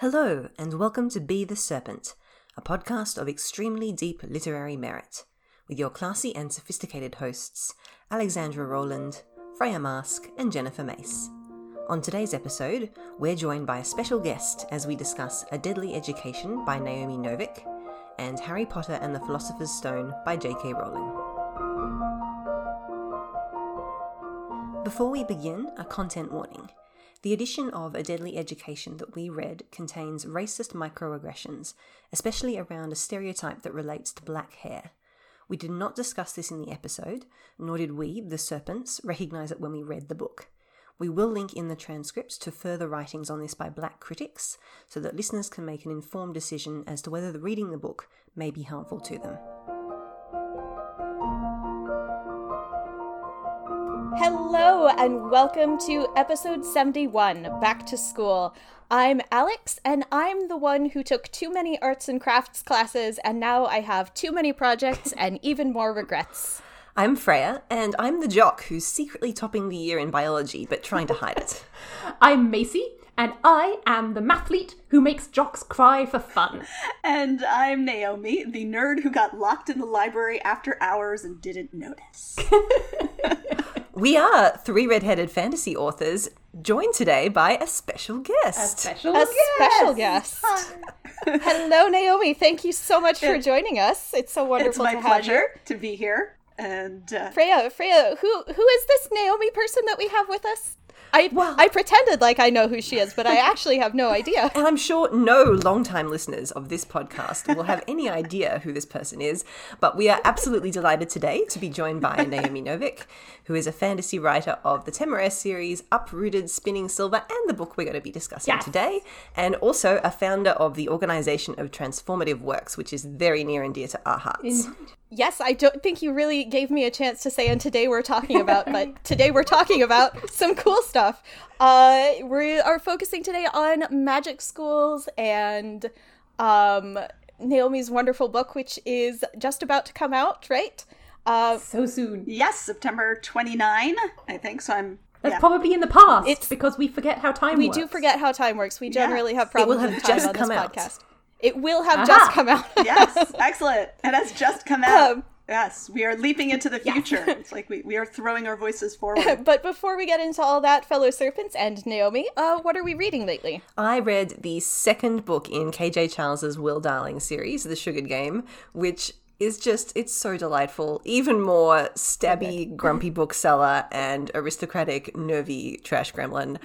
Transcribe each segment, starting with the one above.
Hello, and welcome to Be the Serpent, a podcast of extremely deep literary merit, with your classy and sophisticated hosts, Alexandra Rowland, Freya Marske, and Jennifer Mace. On today's episode, we're joined by a special guest as we discuss A Deadly Education by Naomi Novik and Harry Potter and the Philosopher's Stone by J.K. Rowling. Before we begin, a content warning. The edition of A Deadly Education that we read contains racist microaggressions, especially around a stereotype that relates to black hair. We did not discuss this in the episode, nor did we, the serpents, recognise it when we read the book. We will link in the transcripts to further writings on this by black critics so that listeners can make an informed decision as to whether the reading the book may be harmful to them. And welcome to episode 71 Back to School. I'm Alex, and I'm the one who took too many arts and crafts classes, and now I have too many projects and even more regrets. I'm Freya, and I'm the jock who's secretly topping the year in biology but trying to hide it. I'm Macy, and I am the mathlete who makes jocks cry for fun. And I'm Naomi, the nerd who got locked in the library after hours and didn't notice. We are three red-headed fantasy authors, joined today by a special guest. A special A guest. special guest. Hello, Naomi. Thank you so much for joining us. It's so wonderful it's my to have pleasure you. to be here. And uh, Freya, Freya, who who is this Naomi person that we have with us? I well, I pretended like I know who she is, but I actually have no idea. And I'm sure no long-time listeners of this podcast will have any idea who this person is, but we are absolutely delighted today to be joined by Naomi Novik, who is a fantasy writer of the Temeraire series, Uprooted, Spinning Silver, and the book we're going to be discussing Yes. today, and also a founder of the Organization of Transformative Works, which is very near and dear to our hearts. Yes, I don't think you really gave me a chance to say, and today we're talking about, but today we're talking about some cool stuff. Uh, we are focusing today on magic schools and um, Naomi's wonderful book, which is just about to come out, right? Uh, So soon. yes, September 29, I think. So I'm. That's yeah. probably in the past. It's- because we forget how time works. we works. do forget how time works. We generally have will problems have with time just on this come out. podcast. It will have Aha. just come out. yes, excellent. It has just come out. Um, yes, we are leaping into the future. It's like we, we are throwing our voices forward. but before we get into all that, fellow serpents and Naomi, uh, what are we reading lately? I read the second book in KJ Charles's Will Darling series, The Sugared Game, which is just it's so delightful. Even more stabby, grumpy bookseller and aristocratic, nervy trash gremlin.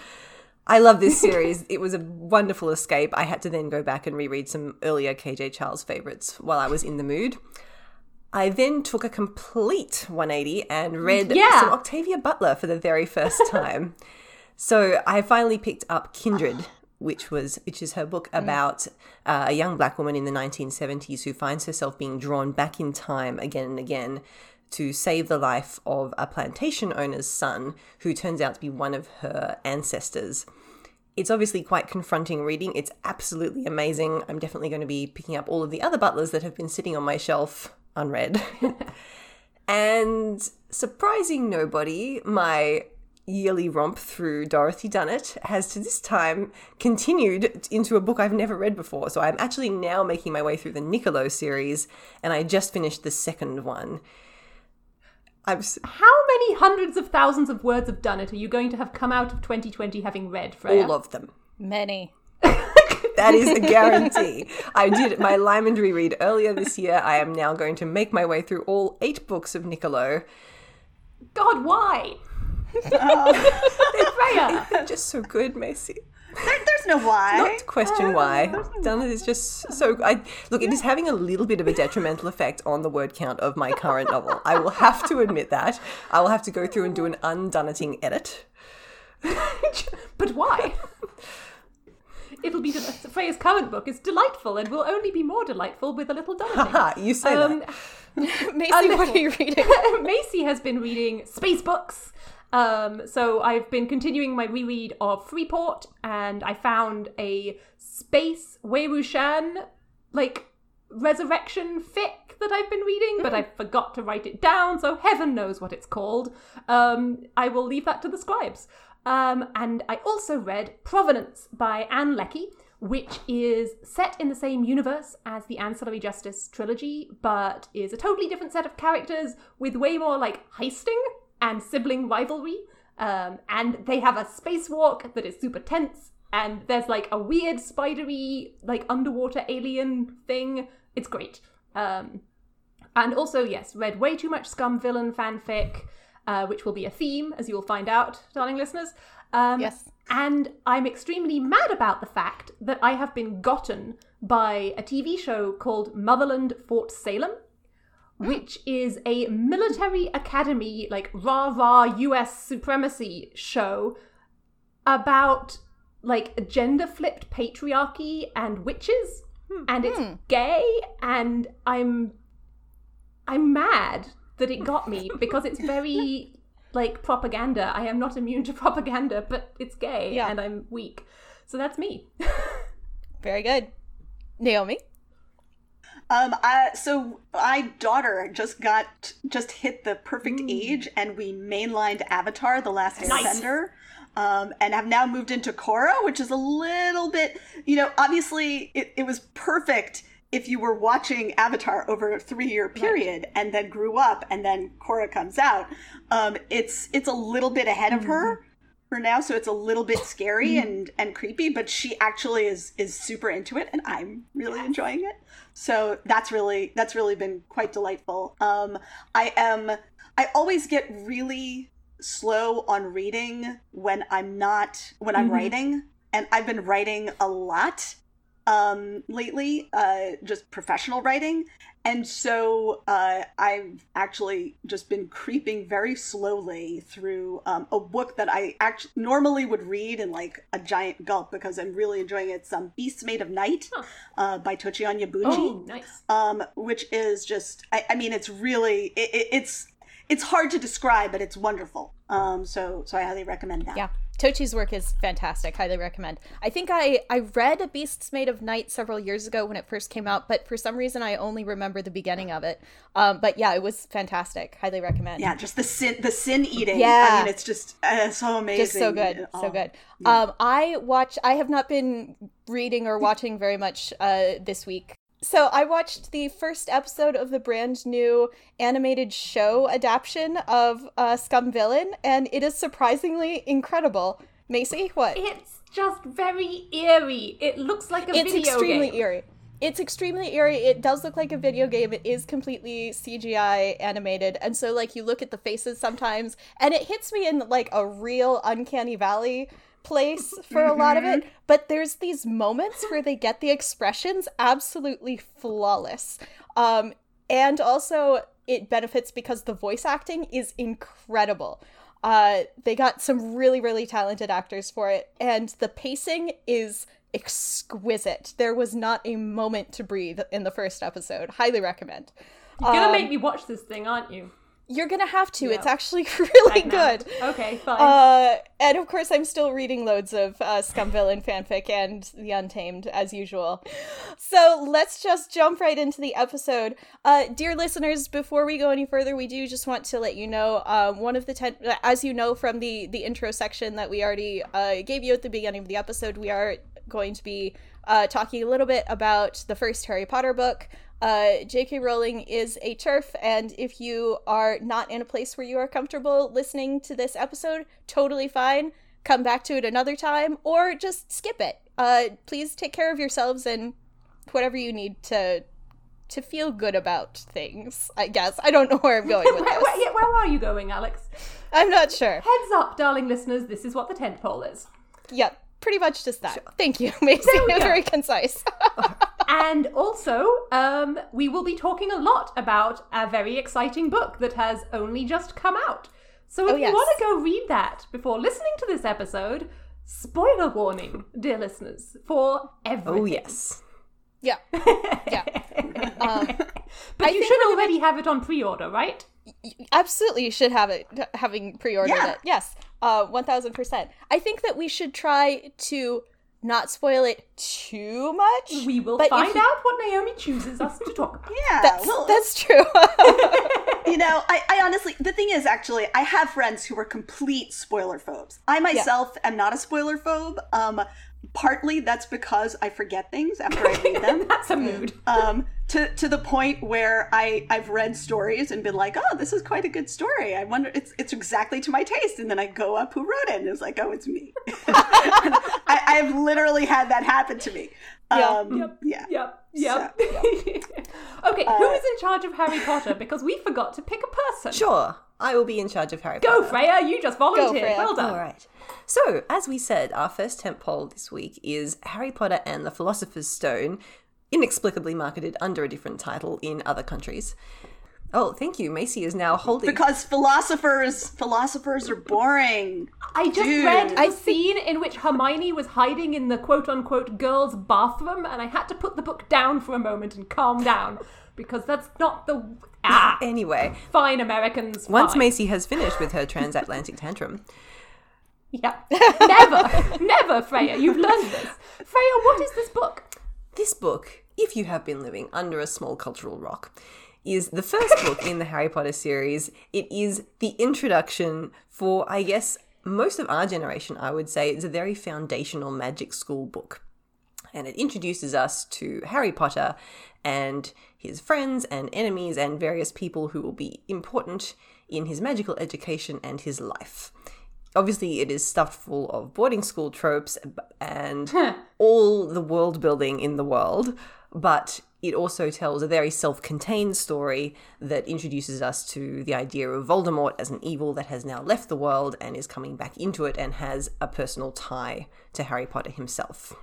I love this series. it was a wonderful escape. I had to then go back and reread some earlier KJ Charles favorites while I was in the mood. I then took a complete 180 and read Yeah. some Octavia Butler for the very first time. so I finally picked up Kindred, which was which is her book about uh, a young black woman in the 1970s who finds herself being drawn back in time again and again to save the life of a plantation owner's son who turns out to be one of her ancestors. It's obviously quite confronting reading. It's absolutely amazing. I'm definitely going to be picking up all of the other butlers that have been sitting on my shelf unread. and surprising nobody, my yearly romp through Dorothy Dunnett has to this time continued into a book I've never read before. So I'm actually now making my way through the Niccolo series, and I just finished the second one. I'm s- How many hundreds of thousands of words of Dunnett are you going to have come out of 2020 having read, Freya? all of them. Many. That is a guarantee. I did my Lymond reread earlier this year. I am now going to make my way through all eight books of Niccolo. God, why? Oh. Freya! They're just so good, Macy. There, there's no why. Not to question why. Dunnett is just so. I look. It is having a little bit of a detrimental effect on the word count of my current novel. I will have to admit that. I will have to go through and do an undunneting edit. but why? It'll be Freya's current book is delightful and will only be more delightful with a little Dunneting. Ha! You say Um, that. Macy, what are you reading? Macy has been reading space books. Um, so I've been continuing my reread of Freeport, and I found a space Wei Wuxian like resurrection fic that I've been reading, but I forgot to write it down, so heaven knows what it's called. Um, I will leave that to the scribes. Um, and I also read Provenance by Ann Leckie, which is set in the same universe as the Ancillary Justice trilogy, but is a totally different set of characters with way more like heisting and sibling rivalry. Um, and they have a spacewalk that is super tense, and there's like a weird spidery, like underwater alien thing. It's great. Um, and also, yes, read way too much scum villain fanfic, uh, which will be a theme, as you will find out, darling listeners. Um, Yes. And I'm extremely mad about the fact that I have been gotten by a TV show called Motherland Fort Salem, which is a military academy, like rah rah US supremacy show about like gender flipped patriarchy and witches. Hmm. And it's hmm. gay, and I'm I'm mad that it got me because it's very like propaganda. I am not immune to propaganda, but it's gay Yeah. and I'm weak. So that's me. Very good. Naomi? Um, I, so my daughter just got just hit the perfect age, and we mainlined Avatar: The Last Nice. Airbender, um, and have now moved into Korra, which is a little bit, you know, obviously it, it was perfect if you were watching Avatar over a three-year period and then grew up, and then Korra comes out. Um, it's it's a little bit ahead of her for now, so it's a little bit scary and and creepy. But she actually is is super into it, and I'm really enjoying it. So that's really that's really been quite delightful. Um, I am I always get really slow on reading when I'm not when I'm writing, and I've been writing a lot um lately uh just professional writing. And so uh i've actually just been creeping very slowly through um, a book that i actually normally would read in like a giant gulp because i'm really enjoying it. It's um beasts made of night uh by Tochi Onyebuchi Oh, nice. um, which is just I, I mean it's really it, it, it's it's hard to describe but it's wonderful. Um, so so i highly recommend that. Yeah. Tochi's work is fantastic. Highly recommend. I think I I read Beasts Made of Night several years ago when it first came out, but for some reason I only remember the beginning of it. Um, but yeah, it was fantastic. Highly recommend. yeah just the sin the sin eating Yeah. i mean it's just uh, so amazing just so good Oh, so good um i watch i have not been reading or watching very much uh this week so i watched the first episode of the brand new animated show adaptation of uh scum villain and it is surprisingly incredible. Macy what? It's just very eerie. It looks like a it's video extremely game. eerie. It's extremely eerie. It does look like a video game. It is completely cgi animated and so like you look at the faces sometimes and it hits me in like a real uncanny valley place for a lot of it but there's these moments where they get the expressions absolutely flawless um and also it benefits because the voice acting is incredible uh, they got some really, really talented actors for it, and the pacing is exquisite. There was not a moment to breathe in the first episode. Highly recommend. You're gonna Um, make me watch this thing, aren't you? You're gonna have to. It's actually really good. Okay, fine. Uh, and of course, I'm still reading loads of uh, Scum Villain fanfic and The Untamed, as usual. So let's just jump right into the episode. Uh, dear listeners, before we go any further, we do just want to let you know um, one of the ten, as you know from the the intro section that we already uh, gave you at the beginning of the episode, we are going to be uh, talking a little bit about the first Harry Potter book. Uh, J.K. Rowling is a TERF, and if you are not in a place where you are comfortable listening to this episode, totally fine. Come back to it another time, or just skip it. Uh, please take care of yourselves and whatever you need to to feel good about things. I guess I don't know where I'm going with where, this. where, where are you going, Alex? I'm not sure. Heads up, darling listeners, this is what the tent pole is. Yeah, pretty much just that. Thank you, Macy. we go. Very concise. And also, um, we will be talking a lot about a very exciting book that has only just come out. So if Oh, yes. you want to go read that before listening to this episode, spoiler warning, dear listeners, for everything. Oh, yes. Yeah, yeah. Um, But I you should we're gonna- already have it on pre-order, right? absolutely you should have it having pre-ordered Yeah. it yes uh 1000% i think that we should try to not spoil it too much We will but if find we- out what Naomi chooses us to talk about. yeah that's, well, that's true you know I, I honestly the thing is actually i have friends who are complete spoiler phobes i myself am not a spoiler phobe um partly that's because I forget things after I read them. That's a mood. um, to to the point where I I've read stories and been like, oh, this is quite a good story. I wonder it's it's exactly to my taste, and then I go up who wrote it, and it's like, oh, it's me. I, I've literally had that happen to me. Yeah. Um, Yep. yeah. Yep. Yep. okay, Uh, who is in charge of Harry Potter? Because we forgot to pick a person. Sure, I will be in charge of Harry Go, Potter. Freya. You just volunteered. Freya. Well done. All right. So, as we said, our first tent pole this week is Harry Potter and the Philosopher's Stone, inexplicably marketed under a different title in other countries. Oh, thank you. Macy is now holding. Because philosophers philosophers are boring. I just Dude. read a scene in which Hermione was hiding in the quote unquote girls' bathroom, and I had to put the book down for a moment and calm down because that's not the. Ah, Anyway, fine, Americans. once fine. Macy has finished with her transatlantic tantrum, Yeah. never, never, Freya. You've learned this. Freya, what is this book? this book, if you have been living under a small cultural rock, is the first book in the Harry Potter series. It is the introduction for, I guess, most of our generation, I would say. It's a very foundational magic school book. And it introduces us to Harry Potter and his friends and enemies and various people who will be important in his magical education and his life. Obviously, it is stuffed full of boarding school tropes and all the world building in the world, but it also tells a very self contained story that introduces us to the idea of Voldemort as an evil that has now left the world and is coming back into it and has a personal tie to Harry Potter himself.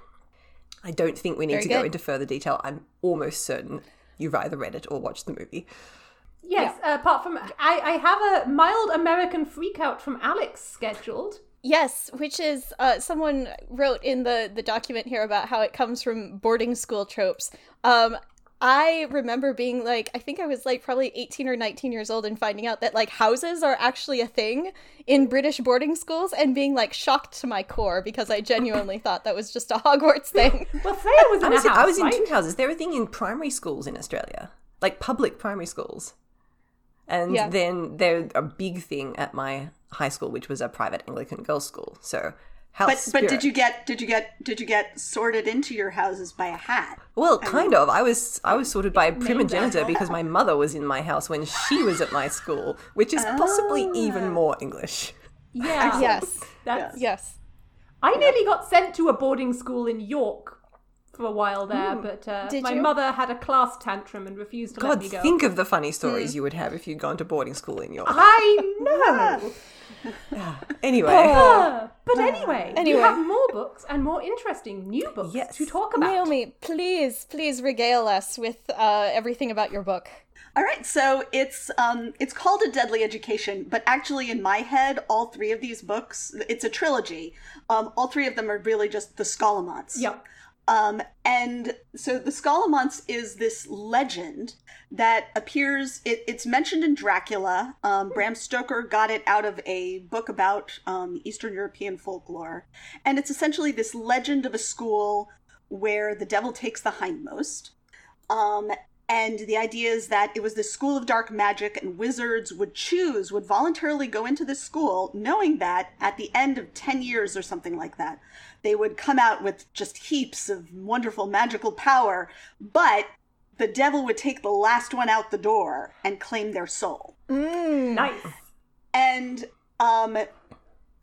I don't think we need Very to go into further detail. I'm almost certain you've either read it or watched the movie. Yes, apart from I, I have a mild American freakout from Alex scheduled. Yes, which is uh, someone wrote in the the document here about how it comes from boarding school tropes. Um, I remember being like, I think I was like probably 18 or 19 years old and finding out that like houses are actually a thing in British boarding schools and being like shocked to my core because I genuinely thought that was just a Hogwarts thing. Well, Freya was in I was, a in, house, I was in right? two houses. They're a thing in primary schools in Australia, like public primary schools. And Yeah. then they're a big thing at my high school, which was a private Anglican girls' school. So, house But but did you get did you get did you get sorted into your houses by a hat? Well, kind of. I was I was sorted by primogeniture because my mother was in my house when she was at my school, which is possibly Ah. even more English. Yeah. yes, That's, yes. I nearly got sent to a boarding school in York for a while there, but uh, my you? mother had a class tantrum and refused to let me go. think of the funny stories you would have if you'd gone to boarding school in York. I know. Anyway, Uh, but anyway, Anyway. we have more books and more interesting new books Yes. to talk about. Naomi, please, please regale us with uh, everything about your book. All right, so it's um it's called a deadly education, but actually in my head, all three of these books, it's a trilogy. Um, all three of them are really just the Scholomance. Yep. Um, and so the Scholomance is this legend that appears. It, it's mentioned in Dracula. Um, Bram Stoker got it out of a book about um, Eastern European folklore, and it's essentially this legend of a school where the devil takes the hindmost. Um, and the idea is that it was this school of dark magic, and wizards would choose, would voluntarily go into this school, knowing that at the end of 10 years or something like that, they would come out with just heaps of wonderful magical power, but the devil would take the last one out the door and claim their soul. Nice. And um,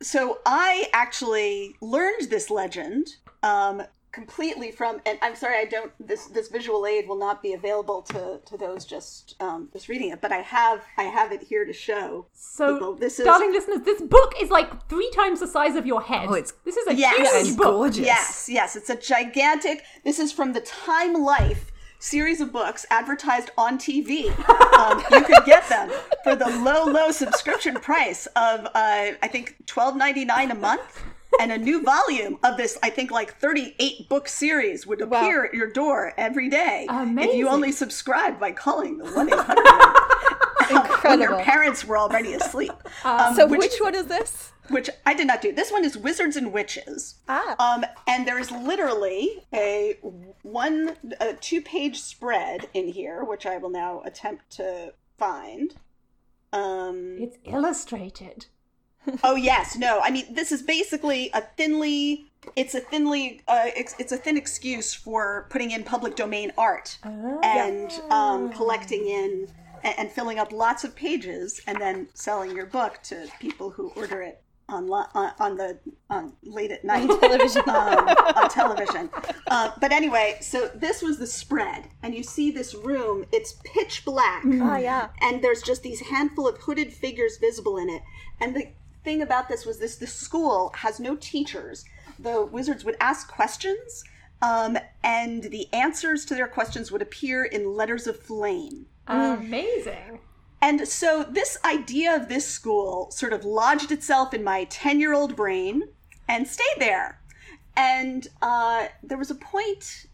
so I actually learned this legend um, completely from, and I'm sorry, I don't. This this visual aid will not be available to to those just um, just reading it, but I have I have it here to show. So, people. this is darling listeners, this book is like three times the size of your head. Oh, it's- this is a Yes. huge and book. gorgeous. Yes, yes, it's a gigantic. This is from the Time Life series of books advertised on TV. Um, you could get them for the low, low subscription price of uh, I think twelve ninety nine a month. And a new volume of this, I think, like thirty-eight book series would appear at your door every day if you only subscribe by calling the one eight hundred when your parents were already asleep. Um, So which, one is this? which I did not do. This one is Wizards and Witches. Ah. Um, and there is literally a one, a two page spread in here, which I will now attempt to find. Um, It's illustrated. oh yes, no, I mean this is basically a thinly it's a thinly uh, it's, it's a thin excuse for putting in public domain art and um, collecting in and, and filling up lots of pages and then selling your book to people who order it on lo- on, on the on late at night Television. um, on television. Uh, but anyway, so this was the spread, and you see this room. It's pitch black, Oh yeah. and there's just these handful of hooded figures visible in it. And the thing about this was this: the school has no teachers. The wizards would ask questions, um, and the answers to their questions would appear in letters of flame. Amazing. And so this idea of this school sort of lodged itself in my 10 year old brain and stayed there. And uh, there was a point,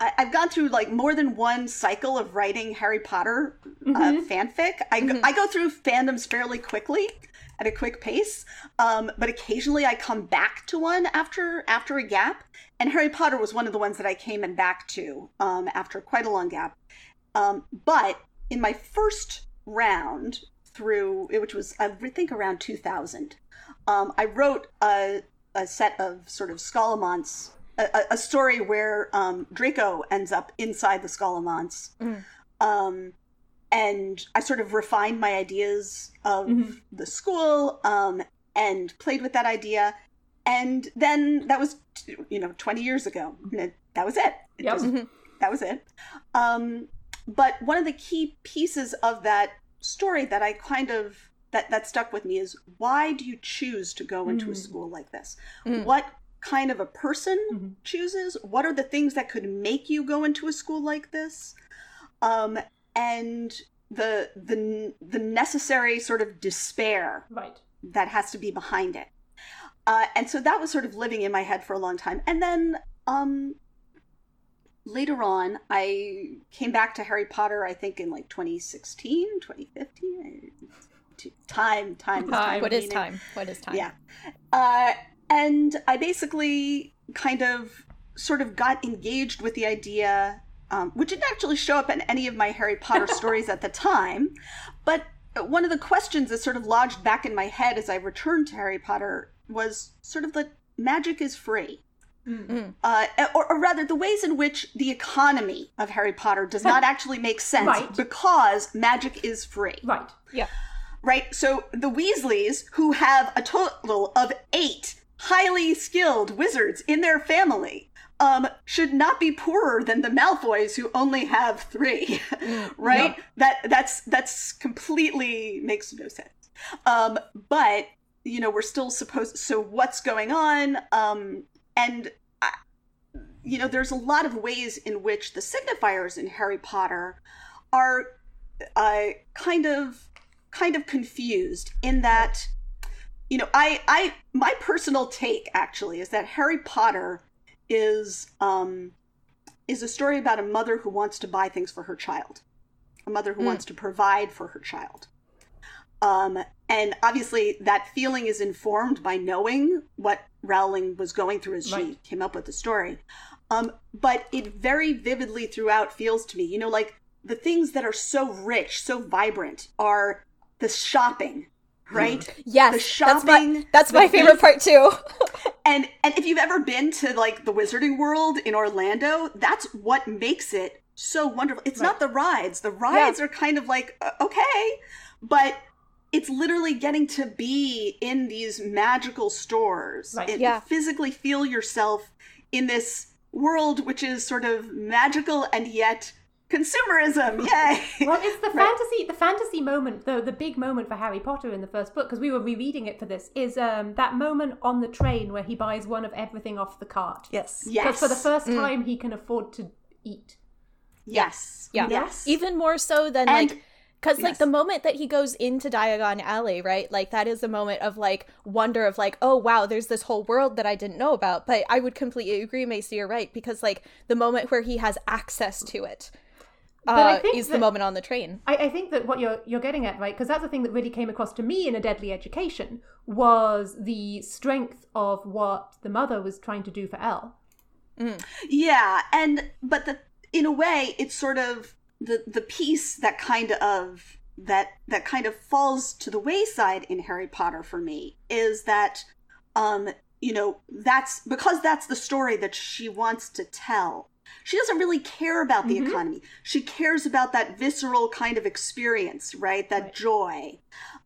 I, I've gone through like more than one cycle of writing Harry Potter uh, fanfic. I, go, I go through fandoms fairly quickly at a quick pace um, but occasionally i come back to one after after a gap. And harry potter was one of the ones that i came and back to um, after quite a long gap. Um, but in my first round through which was i think around 2000 um, i wrote a, a set of sort of scholomance a, a- story where um, draco ends up inside the scholomance. Um, and i sort of refined my ideas of the school um, and played with that idea. And then that was you know 20 years ago. It- that was it, It Yep. just- that was it. Um, but one of the key pieces of that story that i kind of that that stuck with me is why do you choose to go into a school like this? What kind of a person chooses? What are the things that could make you go into a school like this? Um, and the the the necessary sort of despair Right. that has to be behind it. Uh, and so that was sort of living in my head for a long time. And then um, later on, I came back to Harry Potter, I think in like 2016, 2015. Time, time, is Time. What is meaning. time? What is time? Yeah. Uh, and I basically kind of sort of got engaged with the idea, um, which didn't actually show up in any of my Harry Potter stories at the time. But one of the questions that sort of lodged back in my head as I returned to Harry Potter was sort of that magic is free. Uh, or, or rather, the ways in which the economy of Harry Potter does not actually make sense Right. because magic is free Right. Yeah. right? So the Weasleys, who have a total of eight highly skilled wizards in their family, um, should not be poorer than the Malfoys, who only have three, right? That that's that's completely makes no sense. Um, but you know, we're still supposed. So what's going on? Um, and I, you know, there's a lot of ways in which the signifiers in Harry Potter are uh, kind of kind of confused in that you know i i my personal take actually is that harry potter is um is a story about a mother who wants to buy things for her child. A mother who wants to provide for her child. Um and obviously that feeling is informed by knowing what rowling was going through as she came up with the story. Um but it very vividly throughout feels to me you know like the things that are so rich so vibrant are the shopping right Yes. the that's my shopping that's my favorite part too. and and if you've ever been to like the wizarding world in orlando that's what makes it so wonderful it's not the rides the rides are kind of like uh, okay but it's literally getting to be in these magical stores Right. and Yeah. physically feel yourself in this world which is sort of magical and yet consumerism yay Well, it's the fantasy, the fantasy moment, though the big moment for Harry Potter in the first book, because we were rereading it for this, is um, that moment on the train where he buys one of everything off the cart. Yes. yes Because for the first time, he can afford to eat. yes Yeah. yes Even more so than And- like because like yes. the moment that he goes into Diagon Alley, right? Like that is a moment of like wonder of like, oh wow, there's this whole world that I didn't know about. But I would completely agree, Macy, you're right because like the moment where he has access to it But I uh, is the moment on the train. I, I think that what you're you're getting at, right? Because that's the thing that really came across to me in a deadly education was the strength of what the mother was trying to do for El. Yeah, and but the in a way it's sort of the the piece that kind of that that kind of falls to the wayside in Harry Potter for me is that um you know, that's because that's the story that she wants to tell. She doesn't really care about the economy. She cares about that visceral kind of experience, right? That Right. joy.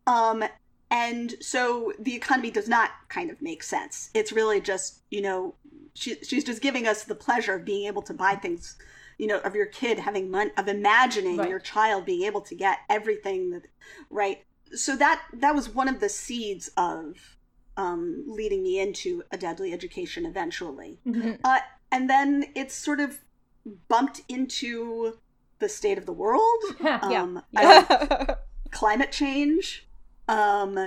Um, and so the economy does not kind of make sense. It's really just, you know, she, she's just giving us the pleasure of being able to buy things, you know, of your kid having money, of imagining Right. your child being able to get everything that, right? So that that was one of the seeds of um, leading me into a deadly education eventually. Uh, and then it's sort of bumped into the state of the world, Yeah. um, I- climate change, um,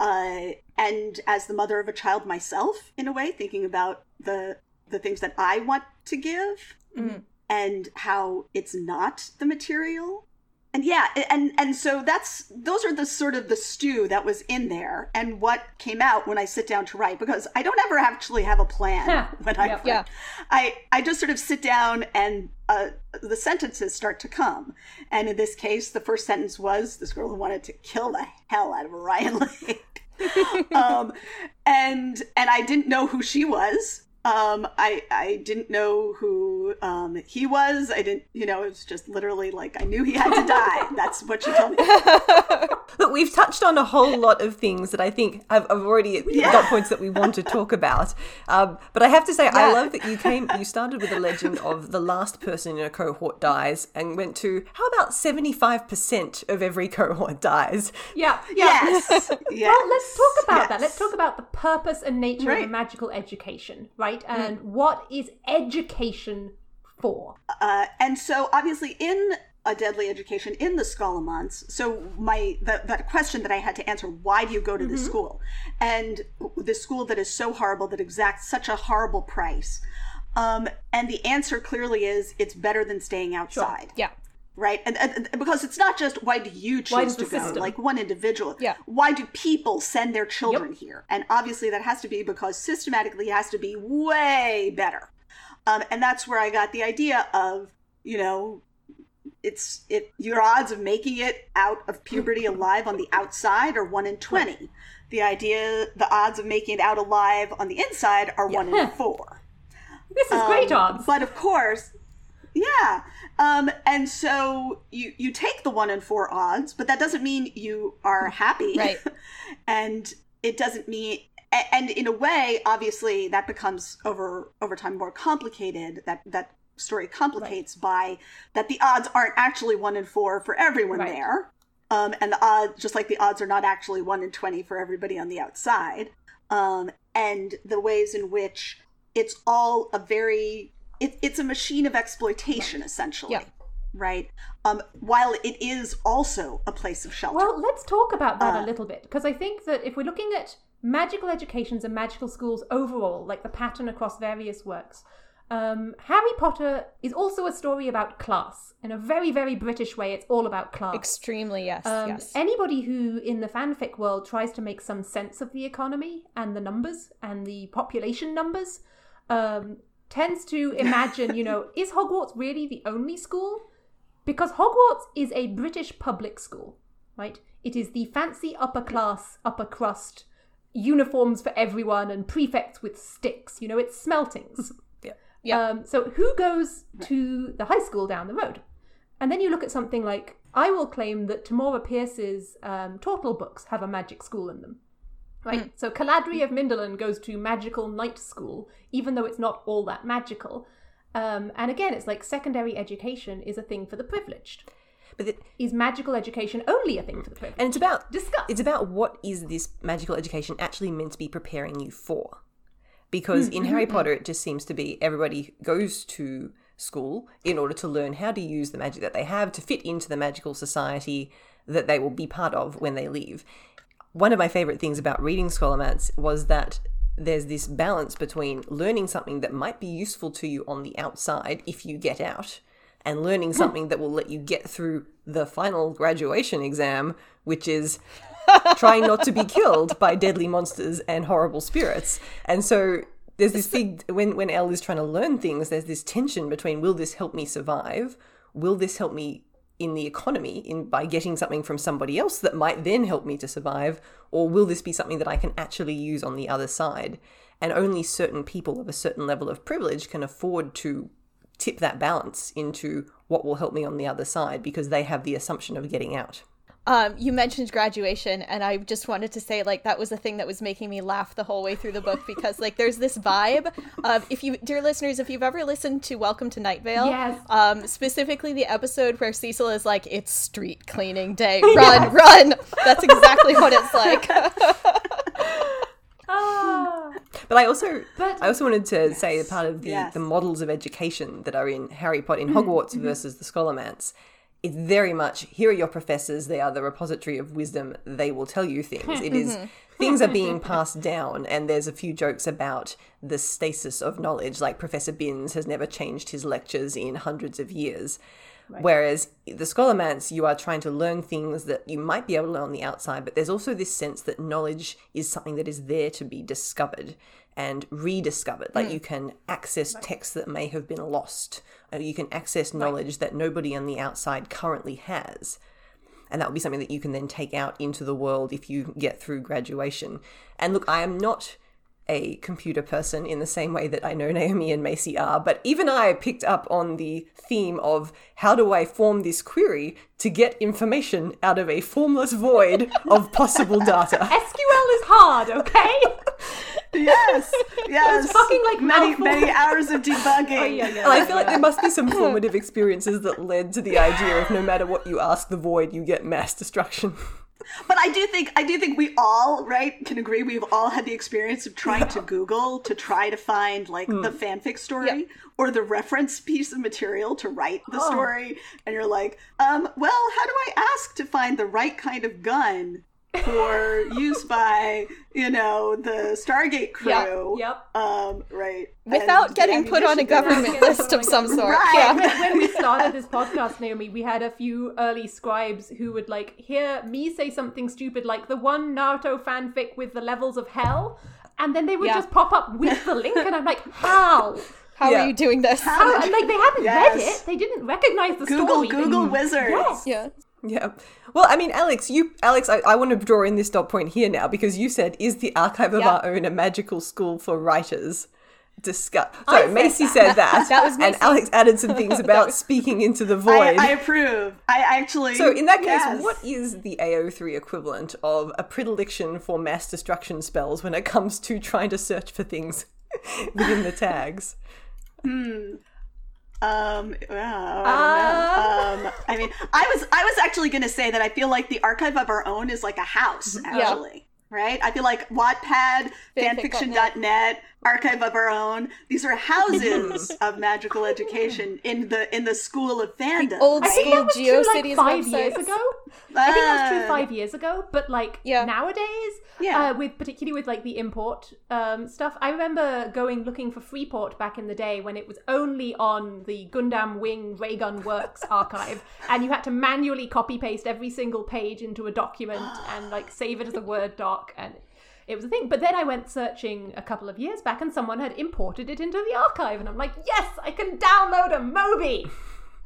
uh, and as the mother of a child myself, in a way, thinking about the the things that I want to give Mhm. and how it's not the material. And yeah, and and so that's those are the sort of the stew that was in there and what came out when I sit down to write because I don't ever actually have a plan when I Yep. write. Yeah. I I just sort of sit down and uh, the sentences start to come. And in this case, the first sentence was this girl who wanted to kill the hell out of Orion Lake. um, and and I didn't know who she was. Um, I I didn't know who um, he was. I didn't, you know, it was just literally like I knew he had to die. That's what she told me. Look, we've touched on a whole lot of things that I think I've, I've already got points that we want to talk about. Um, but I have to say, I love that you came, you started with a legend of the last person in a cohort dies and went to how about 75% of every cohort dies? Yeah, yeah. Yes. Yeah. Well, let's talk about that. Let's talk about the purpose and nature of a magical education, right? And what is education for? Uh, and so obviously in a deadly education in the Scholomance, so my that, that question that I had to answer, why do you go to this school? And this school that is so horrible that exacts such a horrible price. Um, and the answer clearly is it's better than staying outside. yeah. Right, and, and because it's not just why do you choose to go, system? like one individual. Yeah. Why do people send their children here? And obviously that has to be because systematically it has to be way better. Um, and that's where I got the idea of, you know, it's it your odds of making it out of puberty alive on the outside are one in twenty. The idea, the odds of making it out alive on the inside are one in four. This is great odds. But of course, yeah. Um, and so you you take the one in four odds, but that doesn't mean you are happy, Right. and it doesn't mean. And in a way, obviously, that becomes over over time more complicated. That that story complicates by that the odds aren't actually one in four for everyone Right. there, um, and the odds, just like the odds are not actually one in twenty for everybody on the outside, um, and the ways in which it's all a very it, it's a machine of exploitation essentially Yeah. right um while it is also a place of shelter Well, let's talk about that Uh, a little bit because I think that if we're looking at magical educations and magical schools overall, like the pattern across various works, um, Harry Potter is also a story about class. In a very, very British way, it's all about class. Extremely, yes. Um, yes. Anybody who in the fanfic world tries to make some sense of the economy and the numbers and the population numbers um, tends to imagine, you know, is Hogwarts really the only school? Because Hogwarts is a British public school, right? It is the fancy upper class, upper crust, uniforms for everyone and prefects with sticks. You know, it's smeltings. Yeah. Um, so who goes to the high school down the road? And then you look at something like I will claim that Tamora Pierce's um, Tortall books have a magic school in them. Right? Mm. So Keladry of Mindelan goes to magical night school, even though it's not all that magical. Um, and again, it's like secondary education is a thing for the privileged. But Is magical education only a thing for the privileged? and it's about Discuss. It's about what is this magical education actually meant to be preparing you for? Because hmm. in Harry hmm. Potter, it just seems to be everybody goes to school in order to learn how to use the magic that they have to fit into the magical society that they will be part of when they leave. One of my favorite things about reading Scholomance was that there's this balance between learning something that might be useful to you on the outside if you get out and learning hmm. something that will let you get through the final graduation exam, which is trying not to be killed by deadly monsters and horrible spirits. And so there's this big when when El is trying to learn things, there's this tension between will this help me survive? Will this help me in the economy in by getting something from somebody else that might then help me to survive or will this be something that I can actually use on the other side? and only certain people of a certain level of privilege can afford to tip that balance into what will help me on the other side because they have the assumption of getting out. Um, you mentioned graduation, and I just wanted to say, like, that was the thing that was making me laugh the whole way through the book because, like, there's this vibe of if you, dear listeners, if you've ever listened to Welcome to Night Vale, Yes. um, specifically the episode where Cecil is like, "It's street cleaning day, run, run." That's exactly what it's like. Ah. But I also, But- I also wanted to say a part of the, Yes. the models of education that are in Harry Potter in Hogwarts versus the Scholomance. It's very much here are your professors. They are the repository of wisdom. They will tell you things. It is things are being passed down, and there's a few jokes about the stasis of knowledge. Like Professor Binns has never changed his lectures in hundreds of years. Whereas the Scholomance, you are trying to learn things that you might be able to learn on the outside, but there's also this sense that knowledge is something that is there to be discovered and rediscovered. Like hmm. you can access texts that may have been lost, Uh, you can access knowledge that nobody on the outside currently has. And that will be something that you can then take out into the world if you get through graduation. And look, I am not a computer person in the same way that I know Naomi and Macy are, but even I picked up on the theme of how do I form this query to get information out of a formless void of possible data. SQL is hard, okay? Yes, yes. fucking, like, many mouthful. many hours of debugging. Oh, yeah, yeah. And I feel like there must be some formative experiences that led to the idea of no matter what you ask the void, you get mass destruction. But I do think I do think we all right can agree we've all had the experience of trying to Google to try to find like the fanfic story or the reference piece of material to write the story, and you're like, um, well, how do I ask to find the right kind of gun for use by you know the Stargate crew? Yep. Um, right. Without and getting put on a ammunition for that. government list of some sort. Right. Yeah. when, when we started this podcast, Naomi, we had a few early scribes who would like hear me say something stupid like the one Naruto fanfic with the levels of hell, and then they would Yeah. just pop up with the link, and I'm like, how? How Yeah. are you doing this? How? And like they hadn't read it, they didn't recognize the Google story. Google Wizards. Yes. Yeah. Yeah. Well, I mean, Alex, you, Alex, I, I want to draw in this dot point here now because you said, "Is the archive of Yeah. our own a magical school for writers?" Discuss. I So said Macy that. said that, That was and Alex added some things about speaking into the void. I, I approve. I actually. so in that case, yes. what is the AO3 equivalent of a predilection for mass destruction spells when it comes to trying to search for things within the tags? Hmm. Um, well, I don't know. Um, I mean, I was I was actually going to say that I feel like the archive of our own is like a house, actually. Right? I feel like Wattpad, fanfiction.net, archive of our own. These are houses of magical education in the in the school of fandom. old I think school that was true like five years ago. I think that was true five years ago, but like Yeah. nowadays, Yeah. uh, with particularly with like the import um, stuff. I remember going looking for Freeport back in the day when it was only on the Gundam Wing Raygun Works archive, and you had to manually copy paste every single page into a document and like save it as a Word doc, and it was a thing. But then I went searching a couple of years back, and someone had imported it into the archive, and I'm like, yes, I can download a MOBI.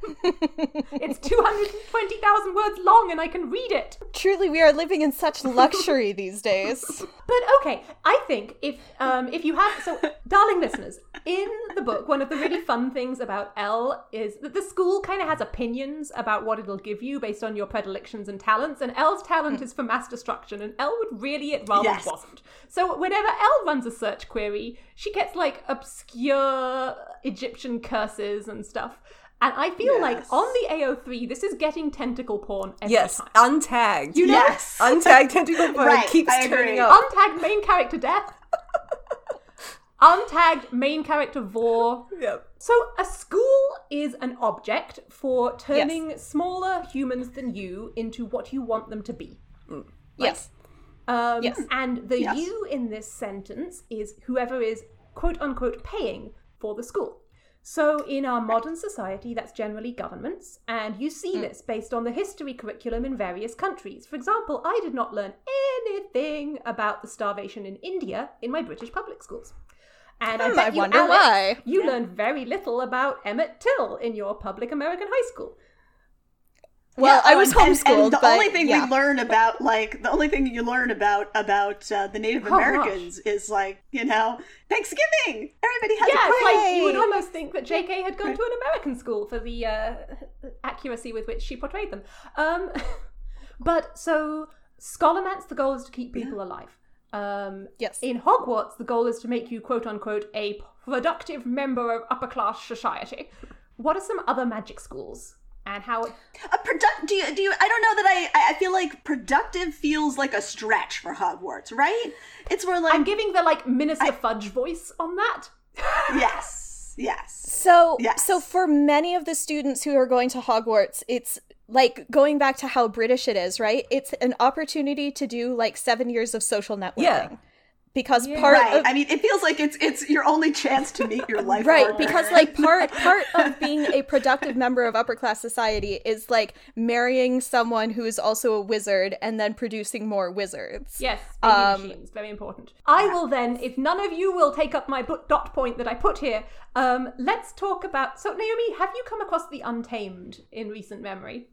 It's 220,000 words long and I can read it. Truly, we are living in such luxury these days. But okay, I think if um if you have so darling listeners, in the book one of the really fun things about El is that the school kind of has opinions about what it'll give you based on your predilections and talents and El's talent is for mass destruction and El would really it rather Yes. wasn't. So whenever El runs a search query, she gets like obscure Egyptian curses and stuff. And I feel like on the AO3, this is getting tentacle porn every Yes, time. untagged. You know? Yes. Untagged tentacle porn Right, keeps I turning agree. up. Untagged main character death. Untagged main character vor. Yep. So a school is an object for turning smaller humans than you into what you want them to be. Yes. Um, Yes. And the Yes. you in this sentence is whoever is quote unquote paying for the school. So in our modern society, that's generally governments, and you see this based on the history curriculum in various countries. For example, I did not learn anything about the starvation in India in my British public schools. And I Hmm, bet I you, wonder Alex, why. you learned very little about Emmett Till in your public American high school. Well, I oh, was and- and- homeschooled, And the but only thing yeah. we learn about, like, the only thing you learn about about uh, the Native Oh, gosh. Americans is like, you know, Thanksgiving. Everybody has Yeah, a it's like you would almost think that J.K. had gone to an American school for the uh, accuracy with which she portrayed them. Um, but so Scholomance, the goal is to keep people alive. Um, Yes. In Hogwarts, the goal is to make you quote unquote a productive member of upper class society. What are some other magic schools and how? A product? Do you? Do you? I don't know that I. I- I feel like productive feels like a stretch for Hogwarts, right? It's where like I'm giving the like Minister Fudge voice on that. yes, yes. So, Yes. so for many of the students who are going to Hogwarts, it's like going back to how British it is, right? It's an opportunity to do like seven years of social networking. Yeah. Because part Right. of I mean, it feels like it's it's your only chance to meet your life. right partner. because like part part of being a productive member of upper class society is like marrying someone who is also a wizard and then producing more wizards Yes, baby Um, machines, very important. I will then, if none of you will take up my bu- dot point that I put here, um, let's talk about. So, Naomi, have you come across the Untamed in recent memory?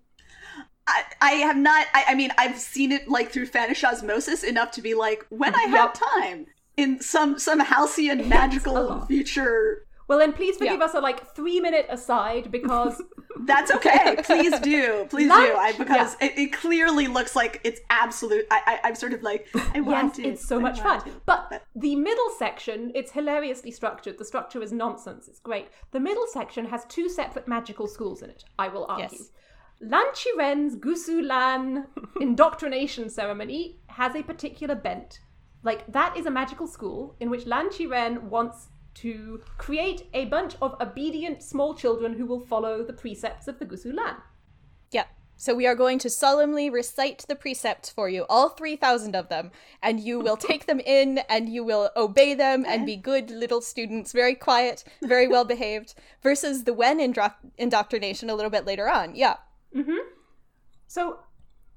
I, I have not. I, I mean, I've seen it like through Fanish osmosis enough to be like, when I have time in some some halcyon magical future. Well, then please forgive Yeah. us a like three minute aside because That's okay. Please do. Please Lunch? do. I because it, it clearly looks like it's absolute. I, I I'm sort of like I want yes, to. it's so much fun. to. But the middle section, it's hilariously structured. The structure is nonsense. It's great. The middle section has two separate magical schools in it. I will argue. Yes. Lan Qiren's Gusu Lan indoctrination ceremony has a particular bent. Like, that is a magical school in which Lan Qiren wants to create a bunch of obedient small children who will follow the precepts of the Gusu Lan. yeah so we are going to solemnly recite the precepts for you all 3000 of them and you will take them in and you will obey them and be good little students very quiet very well behaved versus the wen indro- indoctrination a little bit later on yeah So,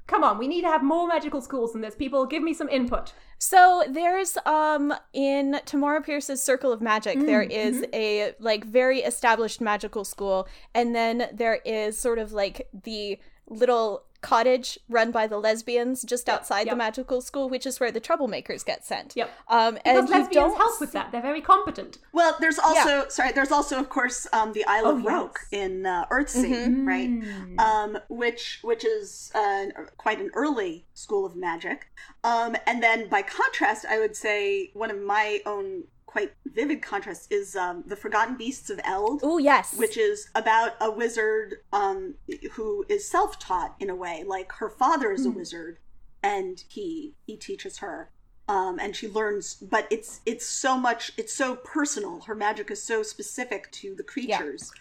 come on, we need to have more magical schools than this. People, give me some input. So there's um in Tamora Pierce's Circle of Magic there is a like very established magical school and then there is sort of like the little cottage run by the lesbians just outside yep. the magical school which is where the troublemakers get sent. Yep. Um and Because you lesbians don't help with that. They're very competent. Well, there's also sorry. There's also, of course, um, the Isle of Oh, yes. Roke in uh, Earthsea, right? Um, which which is uh, quite an early school of magic. Um, and then by contrast, I would say one of my own quite vivid contrast is um, the Forgotten Beasts of Eld. Oh yes. Which is about a wizard um, who is self-taught in a way. Like her father is a wizard, and he he teaches her, um, and she learns. But it's it's so much. It's so personal. Her magic is so specific to the creatures.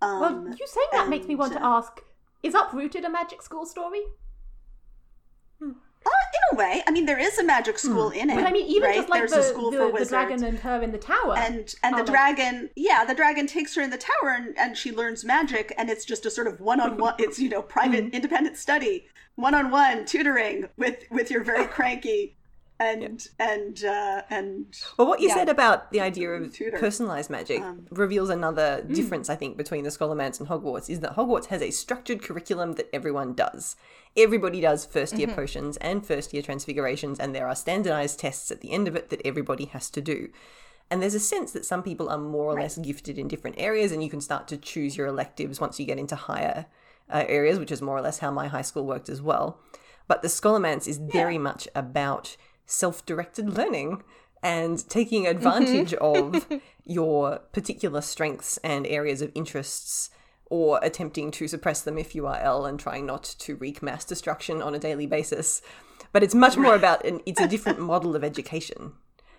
Um, Well, you saying that makes me want to ask is Uprooted a magic school story? Uh, in a way, I mean, there is a magic school in it. But I mean, even right? just like There's the, a school the, for the dragon and her in the tower. and and Oh, the like- dragon yeah the dragon takes her in the tower and, and she learns magic and it's just a sort of one-on-one it's you know private Mm-hmm. independent study one-on-one tutoring with with your very cranky and and uh and Well, what you Yeah. said about the idea of Tutor. personalized magic Um, reveals another mm. difference, I think, between the Scholomance and Hogwarts is that Hogwarts has a structured curriculum that everyone does. Everybody does first Mm-hmm. year potions and first year transfigurations, and there are standardized tests at the end of it that everybody has to do. And there's a sense that some people are more or less gifted in different areas, and you can start to choose your electives once you get into higher uh, areas, which is more or less how my high school worked as well. But the Scholomance is very much about self directed learning and taking advantage mm-hmm. of your particular strengths and areas of interests. Or attempting to suppress them if you are ill and trying not to wreak mass destruction on a daily basis. But it's much more about, an, it's a different model of education.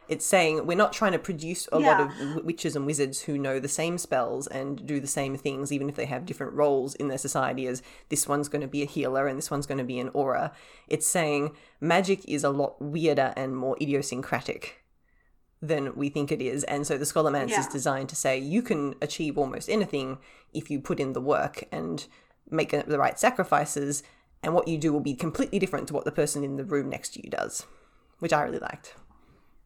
It's saying we're not trying to produce a lot of witches and wizards who know the same spells and do the same things, even if they have different roles in their society. As this one's going to be a healer and this one's going to be an Auror. It's saying magic is a lot weirder and more idiosyncratic than we think it is. And so the Scholomance is designed to say you can achieve almost anything if you put in the work and make the right sacrifices. And what you do will be completely different to what the person in the room next to you does, which I really liked.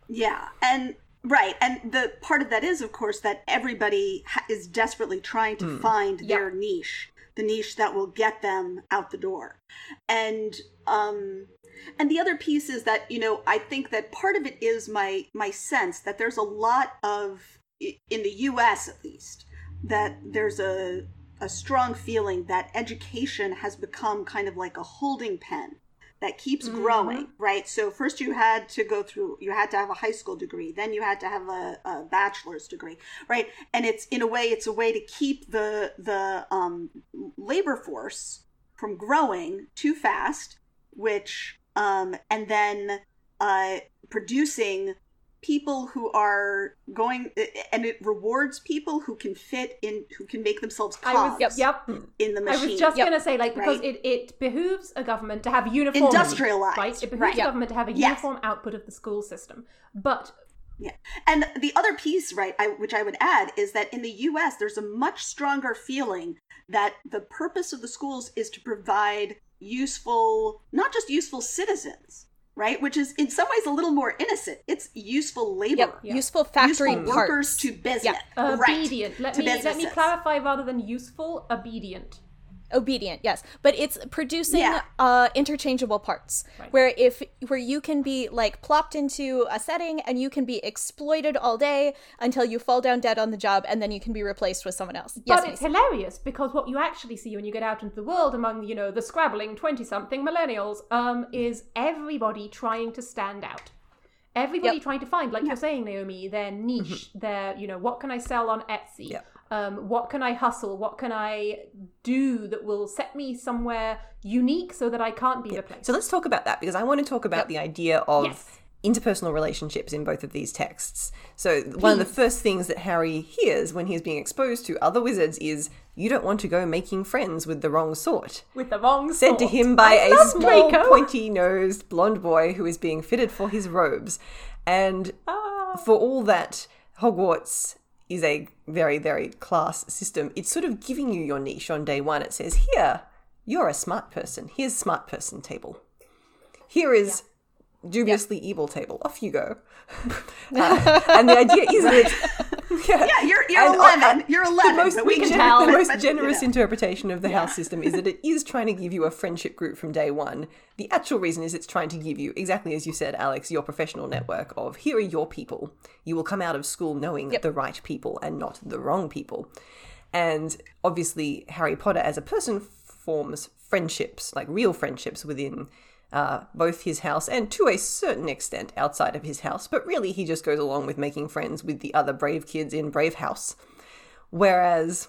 Yeah and right and the part of that is of course that everybody ha- is desperately trying to find their niche the niche that will get them out the door. And um and the other piece is that, you know, I think that part of it is my my sense that there's a lot of in the US at least that there's a a strong feeling that education has become kind of like a holding pen that keeps mm-hmm. growing, right? So first you had to go through, you had to have a high school degree, then you had to have a, a bachelor's degree, right? And it's in a way, it's a way to keep the the um, labor force from growing too fast, which um, and then uh, producing people who are going and it rewards people who can fit in who can make themselves cogs yep, yep. in the machine. I was just yep. going to say like because right? it, it behooves a government to have uniform industrialized right it behooves right. a government to have a yes. uniform output of the school system but yeah. And the other piece, right, I, which I would add, is that in the US, there's a much stronger feeling that the purpose of the schools is to provide useful, not just useful citizens, right? Which is in some ways a little more innocent. It's useful labor, yep. Yeah. useful factory useful parts. workers to business, Yeah. right? obedient let to me let me clarify rather than useful obedient obedient yes but it's producing Yeah. uh interchangeable parts Right. where if where you can be like plopped into a setting and you can be exploited all day until you fall down dead on the job and then you can be replaced with someone else yes but it's hilarious because what you actually see when you get out into the world among you know the scrabbling 20 something millennials um is everybody trying to stand out everybody Yep. trying to find like you're saying naomi their niche their you know what can i sell on etsy Yep. Um, what can i hustle what can i do that will set me somewhere unique so that i can't be replaced So let's talk about that because I want to talk about the idea of Yes. interpersonal relationships in both of these texts. So one of the first things that Harry hears when he's being exposed to other wizards is you don't want to go making friends with the wrong sort. with the wrong sort, Said to him by I a small, Draco. pointy-nosed blonde boy who is being fitted for his robes. And Ah. for all that Hogwarts is a very, very class system, it's sort of giving you your niche on day one. It says, here, you're a smart person. Here's smart person table. Here is dubiously evil table. Off you go. Uh, and the idea is that yeah, Yeah, you're you're And, uh, eleven. you're eleven. the most, but we can tell. the most but, you generous know. interpretation of the house system is that it is trying to give you a friendship group from day one. The actual reason is it's trying to give you, exactly as you said, Alex, your professional network of here are your people. You will come out of school knowing the right people and not the wrong people. And obviously, Harry Potter as a person forms friendships, like real friendships within uh, both his house and to a certain extent outside of his house. But really, he just goes along with making friends with the other brave kids in Brave House. Whereas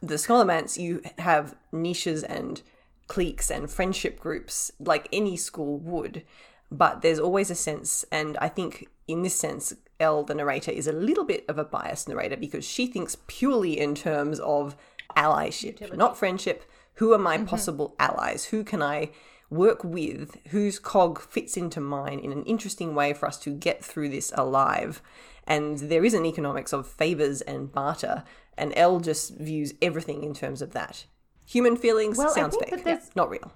the Scholomance, you have niches and cliques and friendship groups like any school would, but there's always a sense, and I think in this sense, El, the narrator, is a little bit of a biased narrator because she thinks purely in terms of allyship, not friendship. Who are my possible allies? Who can I work with? Whose cog fits into mine in an interesting way for us to get through this alive? And there is an economics of favors and barter, and El just views everything in terms of that. Human feelings Well, sounds fake, there's- not real.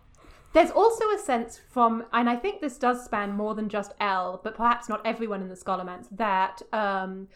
There's also a sense from, and I think this does span more than just El, but perhaps not everyone in the Scholomance, that um,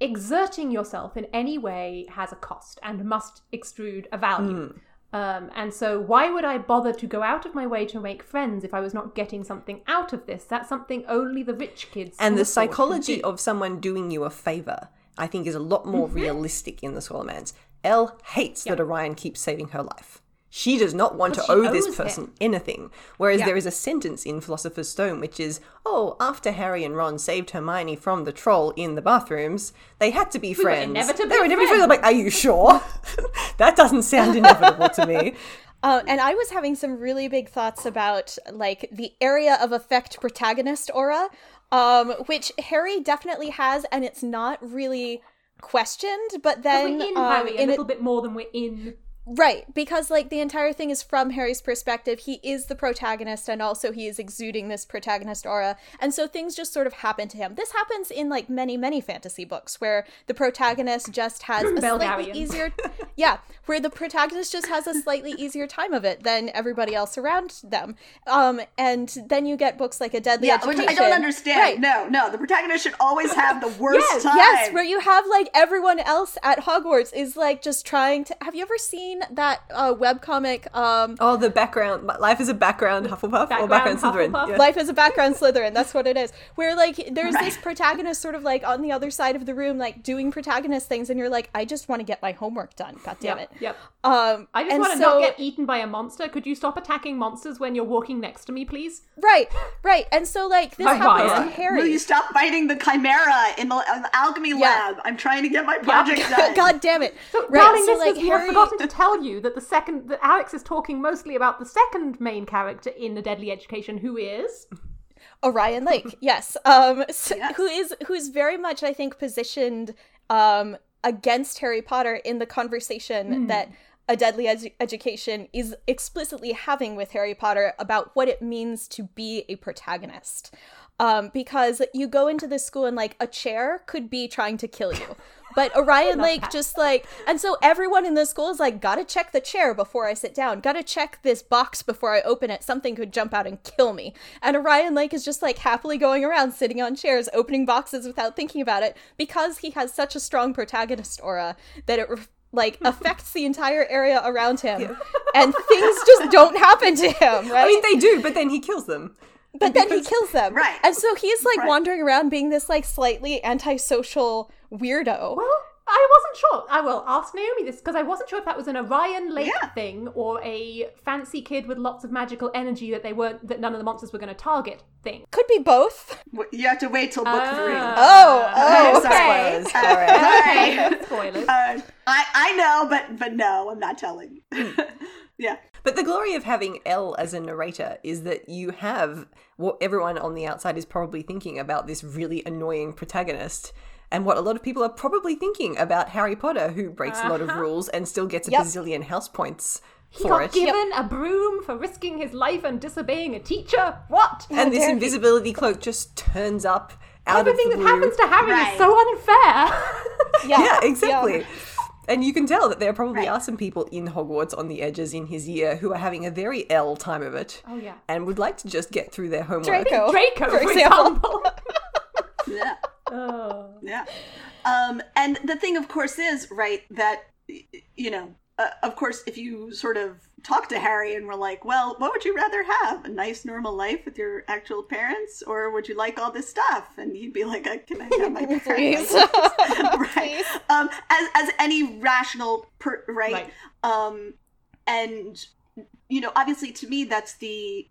exerting yourself in any way has a cost and must extrude a value. Hmm. Um, and so, why would I bother to go out of my way to make friends if I was not getting something out of this? That's something only the rich kids And the psychology of someone doing you a favor, I think, is a lot more Mm-hmm. realistic in the Scholomance. El hates that Orion keeps saving her life. She does not want to But she owe this person him. anything. Whereas Yeah. there is a sentence in Philosopher's Stone which is, oh, after Harry and Ron saved Hermione from the troll in the bathrooms, they had to be were friends. inevitably they were inevitably friends. I'm like, are you sure? that doesn't sound inevitable to me. Uh, and I was having some really big thoughts about like the area of effect protagonist aura, um, which Harry definitely has, and it's not really questioned. But then we're in um, Harry a in little bit more than we're in Right, because like the entire thing is from Harry's perspective. He is the protagonist and also he is exuding this protagonist aura. And so things just sort of happen to him. This happens in like many many fantasy books where the protagonist just has a slightly Belgariad. easier Yeah, where the protagonist just has a slightly easier time of it than everybody else around them. Um and then you get books like A Deadly Yeah, which I don't understand. Right. No, no, the protagonist should always have the worst Yes, time. Yes, where you have like everyone else at Hogwarts is like just trying to. Have you ever seen seen that uh, webcomic um, Oh, the background. Life is a background Hufflepuff or Background background Slytherin. Yeah. Life is a background Slytherin. That's what it is. Where like there's Right. this protagonist sort of like on the other side of the room, like doing protagonist things, and you're like, I just want to get my homework done. God damn Yep, it. yep. Um, I just want to so- not get eaten by a monster. Could you stop attacking monsters when you're walking next to me, please? right, right. And so like this Hi, happens Ryan. to Harry. Will you stop fighting the chimera in the, in the alchemy Yeah. lab? I'm trying to get my project done. God damn it. So, right, darling so listeners, like we have Harry forgotten to tell you that the second that Alex is talking mostly about the second main character in the Deadly Education, who is Orion Lake, yes. Um, s- Yes. who is who's very much, I think, positioned um against Harry Potter in the conversation that a deadly edu- education is explicitly having with Harry Potter about what it means to be a protagonist. Um, because you go into this school and like a chair could be trying to kill you. But Orion Lake just like and so everyone in the school is like, gotta check the chair before I sit down, gotta check this box before I open it. Something could jump out and kill me. And Orion Lake is just like happily going around sitting on chairs, opening boxes without thinking about it, because he has such a strong protagonist aura that it like affects the entire area around him, and things just don't happen to him. Right? I mean, they do, but then he kills them. but then he kills them. Right. And so he's like Right. wandering around being this like slightly antisocial weirdo. Well, I wasn't sure. I will ask Naomi this because I wasn't sure if that was an Orion Lake Yeah. thing or a fancy kid with lots of magical energy that they weren't that none of the monsters were going to target thing. Could be both. W- You have to wait till book three. Oh, oh. okay. Spoilers. All right. Okay, spoilers. Uh, I I know, but but no, I'm not telling. yeah. But the glory of having El as a narrator is that you have what everyone on the outside is probably thinking about this really annoying protagonist. And what a lot of people are probably thinking about Harry Potter, who breaks a lot of uh-huh. rules and still gets a Yep. bazillion house points he for got it. given a broom for risking his life and disobeying a teacher. What? and this dare he. invisibility cloak just turns up out Everything of the room. Everything that happens to Harry Right. is so unfair. Yeah, yeah, exactly. yeah. And you can tell that there probably Right. are some people in Hogwarts on the edges in his year who are having a very El time of it. Oh, yeah. And would like to just get through their homework. Draco, Draco, for for example. example. Yeah. oh. Yeah. Um, and the thing, of course, is, right, that, you know, uh, of course, if you sort of talk to Harry and were like, well, what would you rather have? A nice, normal life with your actual parents? Or would you like all this stuff? And he'd be like, uh, can I have my Please. parents? right. Um, as, as any rational, per, right? Right. Um, and, you know, obviously to me, that's the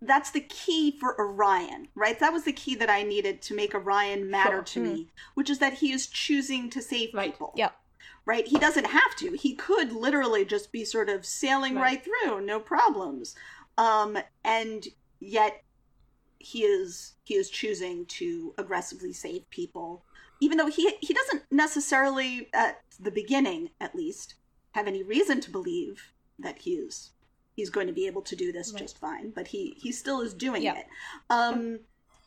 that's the key for Orion, right? That was the key that I needed to make Orion matter Sure. to me, which is that he is choosing to save Right. people. Yep. Right? He doesn't have to. He could literally just be sort of sailing Right. right, through, no problems. Um, and yet he is he is choosing to aggressively save people, even though he he doesn't necessarily at the beginning, at least, have any reason to believe that he is he's going to be able to do this just fine but he he still is doing Yeah. it um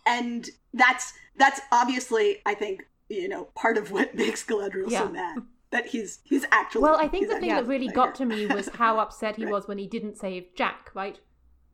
and that's that's obviously i think you know part of what makes galadriel Yeah. so mad that he's he's actually Well, I think the thing actually that really a got to me was how upset he Right. was when he didn't save Jack, right?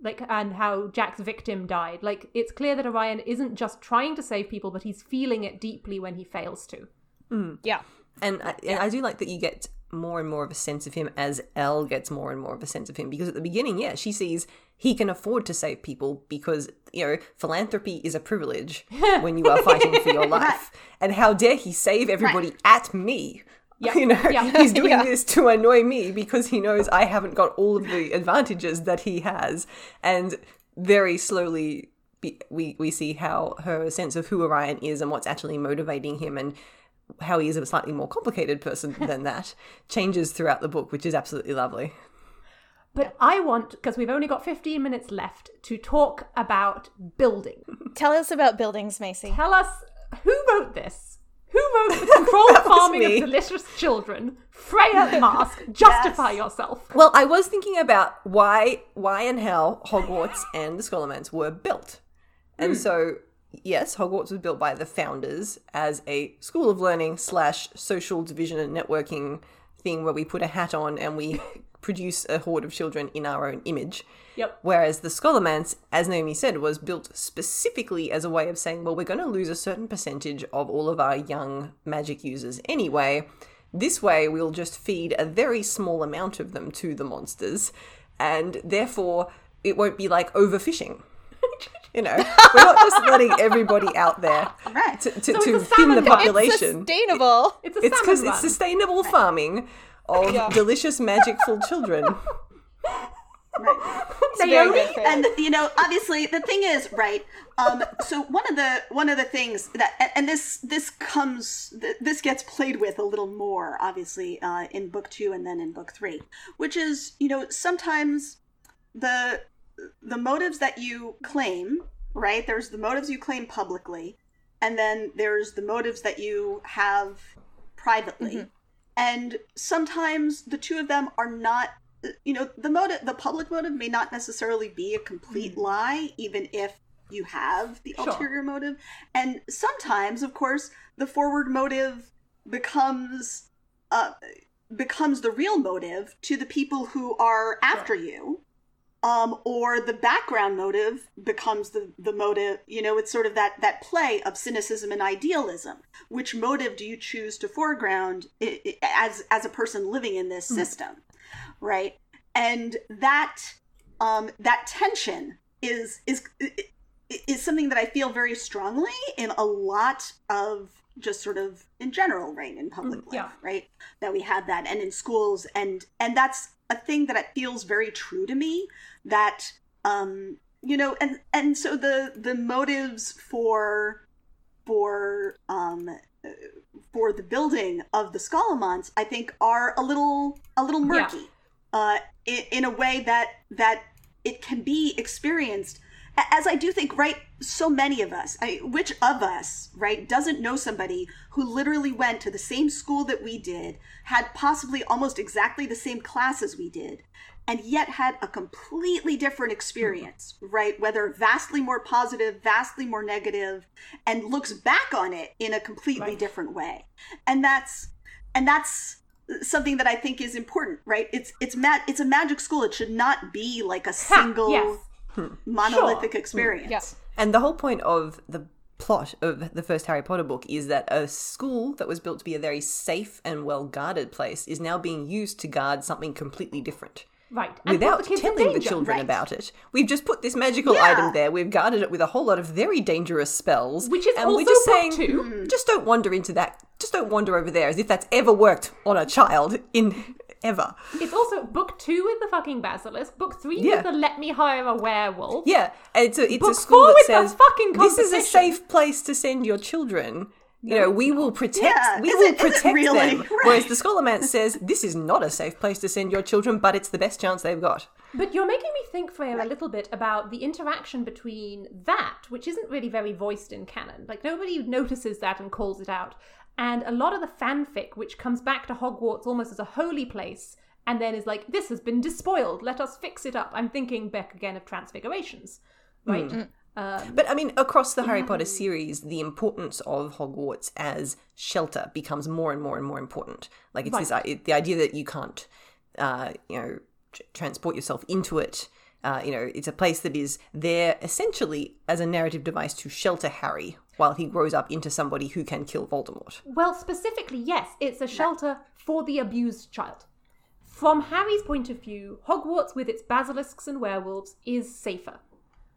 Like, and how Jack's victim died. Like, it's clear that Orion isn't just trying to save people, but he's feeling it deeply when he fails to. Hmm. yeah. And I, and I do like that you get more and more of a sense of him as El gets more and more of a sense of him because at the beginning, yeah, she sees he can afford to save people because you know philanthropy is a privilege when you are fighting for your life. And how dare he save everybody at me? Yeah, You know, yeah. he's doing Yeah. this to annoy me because he knows I haven't got all of the advantages that he has. And very slowly, be, we we see how her sense of who Orion is and what's actually motivating him and how he is a slightly more complicated person than that changes throughout the book, which is absolutely lovely. But I want, because we've only got 15 minutes left, to talk about building. Tell us about buildings, Macy. Tell us who wrote this? Who wrote the controlled farming of delicious children? Freya Marske, justify yourself. Well, I was thinking about why, why and how Hogwarts and the Scholomance were built, and hmm. so yes, Hogwarts was built by the founders as a school of learning slash social division and networking thing where we put a hat on and we produce a horde of children in our own image. Yep. Whereas the Scholomance, as Naomi said, was built specifically as a way of saying, well, we're going to lose a certain percentage of all of our young magic users anyway. This way, we'll just feed a very small amount of them to the monsters, and therefore it won't be like overfishing. You know, we're not just letting everybody out there Right. to, to, it's to thin the population. It's sustainable. It's a It's salmon because run. it's sustainable farming of Yeah. delicious, magicful children. It's Naomi? and you know obviously the thing is right um so one of the one of the things that and, and this this comes th- this gets played with a little more obviously uh in book two and then in book three which is you know sometimes the the motives that you claim right there's the motives you claim publicly and then there's the motives that you have privately and sometimes the two of them are not you know the motive the public motive may not necessarily be a complete lie even if you have the Sure. ulterior motive. And sometimes of course the forward motive becomes uh becomes the real motive to the people who are after you um, or the background motive becomes the, the motive you know it's sort of that that play of cynicism and idealism. Which motive do you choose to foreground as as a person living in this system right? And that um that tension is is is something that i feel very strongly in a lot of just sort of in general right in public life yeah. right? That we have that and in schools and and that's a thing that it feels very true to me that um you know and and so the the motives for for um for the building of the Scholomance, I think are a little a little murky, uh, in, in a way that that it can be experienced. As I do think, right? So many of us, I, which of us, right, doesn't know somebody who literally went to the same school that we did, had possibly almost exactly the same class as we did, and yet had a completely different experience, right? Whether vastly more positive, vastly more negative, and looks back on it in a completely Right. different way. And that's and that's something that I think is important, right? It's it's ma- it's a magic school. It should not be like a single yes. Monolithic Sure. experience. Yes. And the whole point of the plot of the first Harry Potter book is that a school that was built to be a very safe and well guarded place is now being used to guard something completely different. Right. And Without the telling the children right. about it, we've just put this magical Yeah. item there. We've guarded it with a whole lot of very dangerous spells, Which is and also we're just book saying, two. Mm-hmm. just don't wander into that. Just don't wander over there, as if that's ever worked on a child in ever. It's also book two with the fucking basilisk, book three Yeah. with the let me hire a werewolf. Yeah, it's a it's Book a school four that with the says fucking this is a safe place to send your children. You know, we will protect. Yeah, we is will it protect really? them. Right. Whereas the Scholomance says this is not a safe place to send your children, but it's the best chance they've got. But you're making me think, Freya, a little bit about the interaction between that, which isn't really very voiced in canon. Like, nobody notices that and calls it out. And a lot of the fanfic, which comes back to Hogwarts almost as a holy place, and then is like, this has been despoiled, let us fix it up. I'm thinking back again of Transfigurations, right? Um, But I mean, across the Harry Potter series, the importance of Hogwarts as shelter becomes more and more and more important. Like it's this the idea that you can't, uh, you know, tr- transport yourself into it. Uh, you know, it's a place that is there essentially as a narrative device to shelter Harry while he grows up into somebody who can kill Voldemort. Well, specifically, yes, it's a shelter for the abused child. From Harry's point of view, Hogwarts, with its basilisks and werewolves, is safer.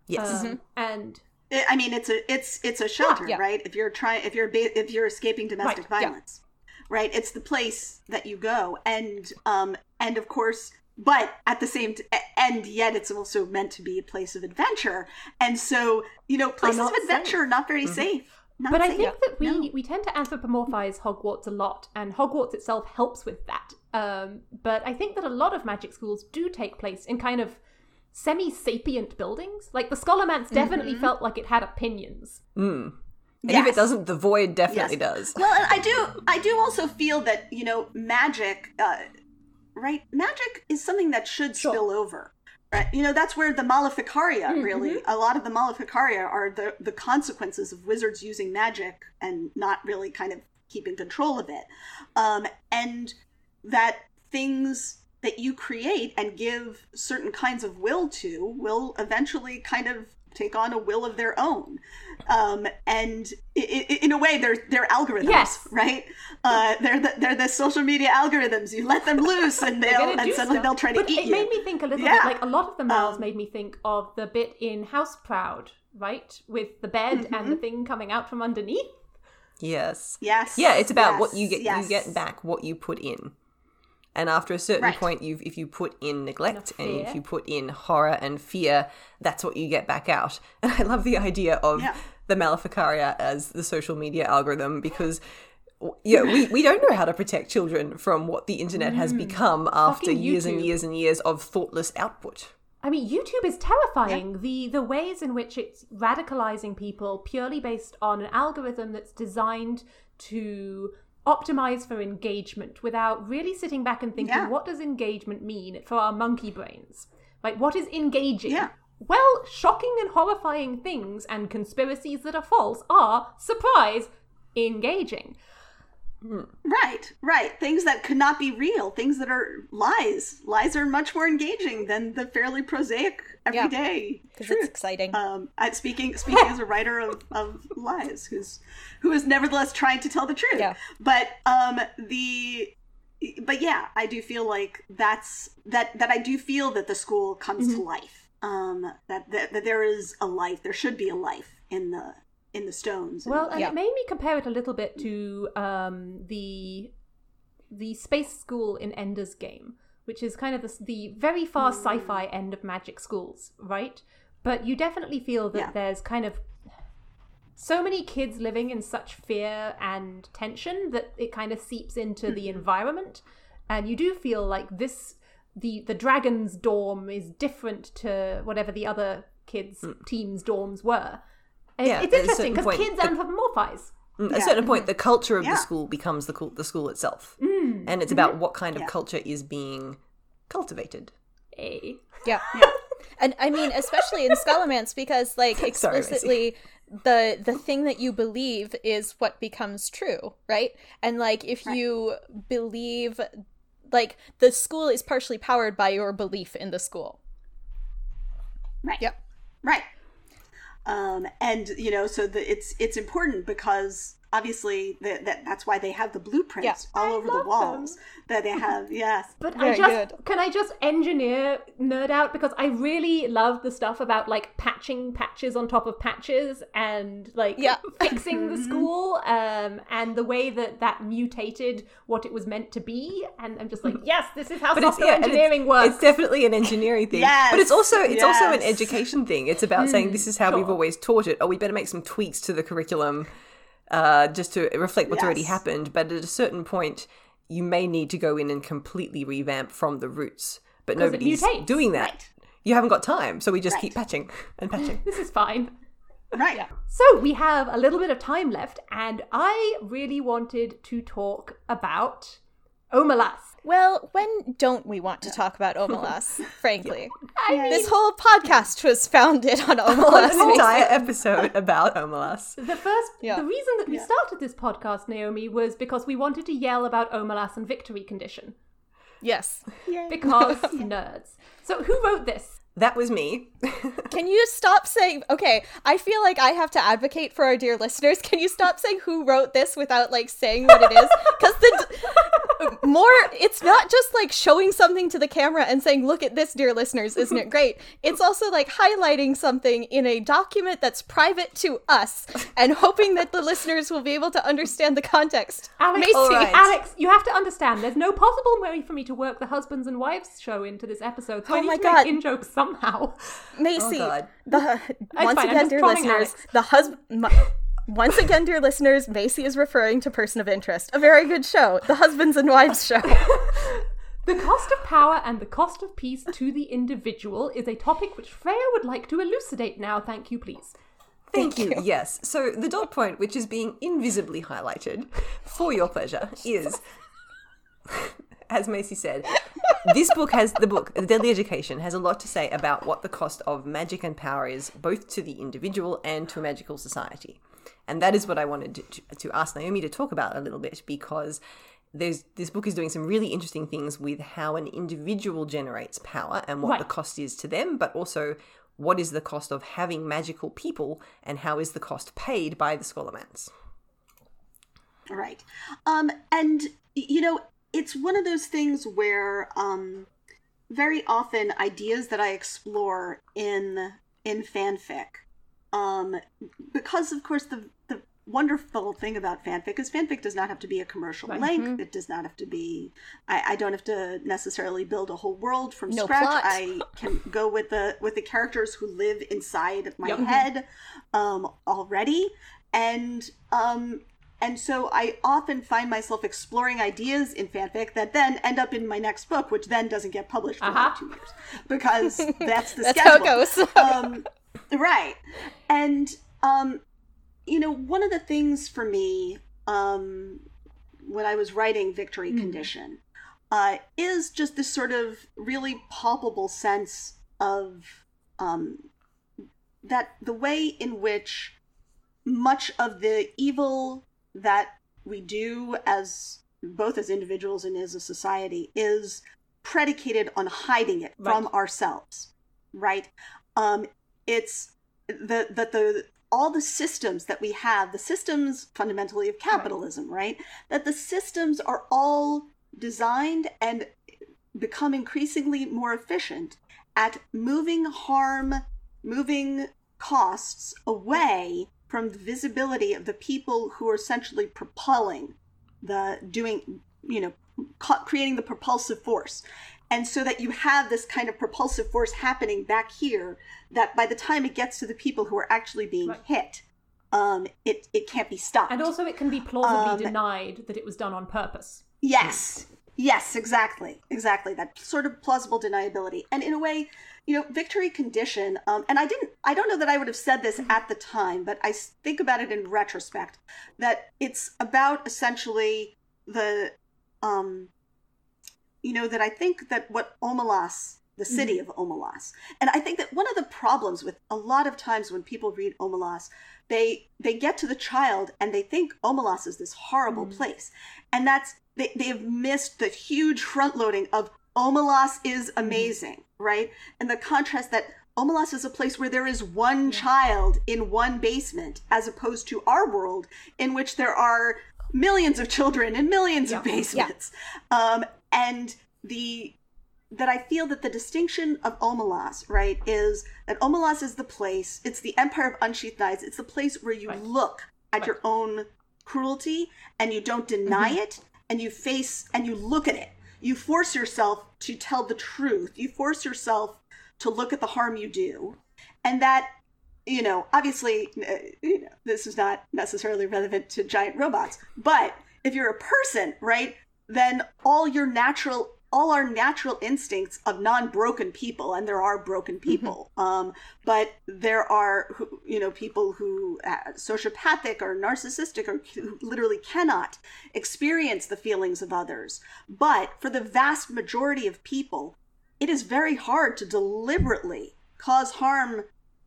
Yes. Um, And I I mean, it's a it's it's a shelter, yeah. right? If you're trying, if you're ba- if you're escaping domestic Right, yeah. violence, right? It's the place that you go, and um, and of course, but at the same, t- and yet it's also meant to be a place of adventure, and so you know, places of not adventure are not very safe. Not But I safe. think that we No. we tend to anthropomorphize Hogwarts a lot, and Hogwarts itself helps with that. Um, but I think that a lot of magic schools do take place in kind of semi-sapient buildings. Like the Scholomance definitely felt like it had opinions. And if it doesn't, the void definitely Yes. does. Well, and I do. I do also feel that you know, magic, uh, right? Magic is something that should spill over. Right? You know, that's where the Maleficaria really. A lot of the Maleficaria are the the consequences of wizards using magic and not really kind of keeping control of it, um, and that things that you create and give certain kinds of will to will eventually kind of take on a will of their own. Um, and i i in a way, they're they're algorithms, Yes. right? Uh, they're the, they're the social media algorithms. You let them loose, and They're they'll and suddenly stuff. they'll try to but eat it you. made me think a little Yeah. bit like a lot of the mouths Um, made me think of the bit in House Proud, right, with the bed Mm-hmm. and the thing coming out from underneath. Yes. yes, Yeah, it's about yes, what you get. yes. You get back what you put in. And after a certain Right. point, you if you put in neglect and if you put in horror and fear, that's what you get back out. And I love the idea of Yeah. the Maleficaria as the social media algorithm because yeah, we, we don't know how to protect children from what the internet has mm. become after years and years and years of thoughtless output. I mean, YouTube is terrifying. The the ways in which it's radicalizing people purely based on an algorithm that's designed to optimize for engagement without really sitting back and thinking, Yeah. what does engagement mean for our monkey brains? Like, what is engaging? Yeah. Well, shocking and horrifying things and conspiracies that are false are, surprise, engaging. Right, right. Things that could not be real, things that are lies. Lies are much more engaging than the fairly prosaic everyday because it's exciting. Um, I, speaking speaking as a writer of, of lies, who's who is nevertheless trying to tell the truth. Yeah. But um, the but yeah, I do feel like that's that that I do feel that the school comes Mm-hmm. to life. Um, that, that that there is a life. There should be a life in the in the stones. Well, and Yeah. it made me compare it a little bit to um, the the space school in Ender's Game, which is kind of the, the very far sci-fi end of magic schools, right? But you definitely feel that Yeah. there's kind of so many kids living in such fear and tension that it kind of seeps into the environment, and you do feel like this the the dragon's dorm is different to whatever the other kids teams dorms were. It's, Yeah, it's interesting because kids the- anthropomorphize. Mm, At a certain point, the culture of Yeah. the school becomes the, the school itself. Mm. And it's about what kind of Yeah. culture is being cultivated. Eh. Yeah. And I mean, especially in Scholomance, because like Sorry, explicitly the the thing that you believe is what becomes true, right? And like if you believe like the school is partially powered by your belief in the school. Right. Yep. Right. Um, and you know, so the, it's it's important because obviously the, that that's why they have the blueprints Yeah. all I over the love walls that they have. Yes. But I just good. can I just engineer nerd out because I really love the stuff about like patching patches on top of patches and like Yeah. fixing the school um and the way that that mutated what it was meant to be and I'm just like yes this is how But it's, software yeah, engineering it's, works. it's definitely an engineering thing. Yes, But it's also it's also an education thing. It's about saying this is how we've always taught it. Oh, we better make some tweaks to the curriculum uh, just to reflect what's already happened. But at a certain point, you may need to go in and completely revamp from the roots. But it nobody's doing that. Right. You haven't got time, so we just Right. keep patching and patching. this is fine. Right. Yeah. So we have a little bit of time left and I really wanted to talk about Omelas. Well, when don't we want to talk about Omelas, frankly? I mean, This whole podcast was founded on An Omelas. entire episode about Omelas. The first, Yeah. the reason that we started this podcast, Naomi, was because we wanted to yell about Omelas and victory condition. yes. Because nerds. So who wrote this? That was me. Can you stop saying okay, I feel like I have to advocate for our dear listeners. Can you stop saying who wrote this without like saying what it is? Cuz the more it's not just like showing something to the camera and saying look at this dear listeners, isn't it great? It's also like highlighting something in a document that's private to us and hoping that the listeners will be able to understand the context. Alex, Macy, all right. Alex, you have to understand. There's no possible way for me to work the husbands and wives show into this episode. So oh I Oh need my to God. make in jokes somehow. Macy, Oh, God. the once fine, again, dear listeners, Alex. the husband. Once again, dear listeners, Macy is referring to Person of Interest, a very good show, the Husbands and Wives show. The cost of power and the cost of peace to the individual is a topic which Freya would like to elucidate now. Thank you, please. Thank you. Yes. So the dot point, which is being invisibly highlighted for your pleasure, is, as Macy said, this book has the book, The Deadly Education, has a lot to say about what the cost of magic and power is, both to the individual and to a magical society. And that is what I wanted to, to ask Naomi to talk about a little bit because there's this book is doing some really interesting things with how an individual generates power and what Right. the cost is to them, but also what is the cost of having magical people and how is the cost paid by the Scholomance? Right. Um, and, you know, it's one of those things where um, very often ideas that I explore in in fanfic, um, because of course the the wonderful thing about fanfic is fanfic does not have to be a commercial Right. length. It does not have to be. I, I don't have to necessarily build a whole world from No scratch. plot. I can go with the with the characters who live inside my Yep. head um, already, and um, and so I often find myself exploring ideas in fanfic that then end up in my next book, which then doesn't get published for Uh-huh. like two years because that's the That's how it goes. um, right. And um, you know, one of the things for me um, when I was writing Victory Condition uh, is just this sort of really palpable sense of um, that the way in which much of the evil that we do as both as individuals and as a society is predicated on hiding it from ourselves right? Um it's the that the all the systems that we have the systems fundamentally of capitalism right? That the systems are all designed and become increasingly more efficient at moving harm moving costs away from the visibility of the people who are essentially propelling the doing you know creating the propulsive force and so that you have this kind of propulsive force happening back here that by the time it gets to the people who are actually being Right. hit um it it can't be stopped And also, it can be plausibly Um, denied that it was done on purpose. Yes. Yes, exactly. Exactly. That sort of plausible deniability. And in a way, you know, victory condition, um, and I didn't, I don't know that I would have said this at the time, but I think about it in retrospect that it's about essentially the, um, you know, that I think that what Omelas, the city of Omelas, and I think that one of the problems with a lot of times when people read Omelas, they they get to the child and they think Omelas is this horrible place, and that's they they have missed the huge front loading of Omelas is amazing, right? And the contrast that Omelas is a place where there is one child in one basement, as opposed to our world in which there are millions of children in millions of basements. Um, and the that I feel that the distinction of Omelas, right, is that Omelas is the place, it's the Empire of Unsheathed Knives, it's the place where you look at your own cruelty and you don't deny it and you face and you look at it. You force yourself to tell the truth. You force yourself to look at the harm you do. And that, you know, obviously, uh, you know, this is not necessarily relevant to giant robots, but if you're a person, right, then all your natural all our natural instincts of non-broken people and there are broken people um, but there are you know people who uh, sociopathic or narcissistic or who literally cannot experience the feelings of others. But for the vast majority of people it is very hard to deliberately cause harm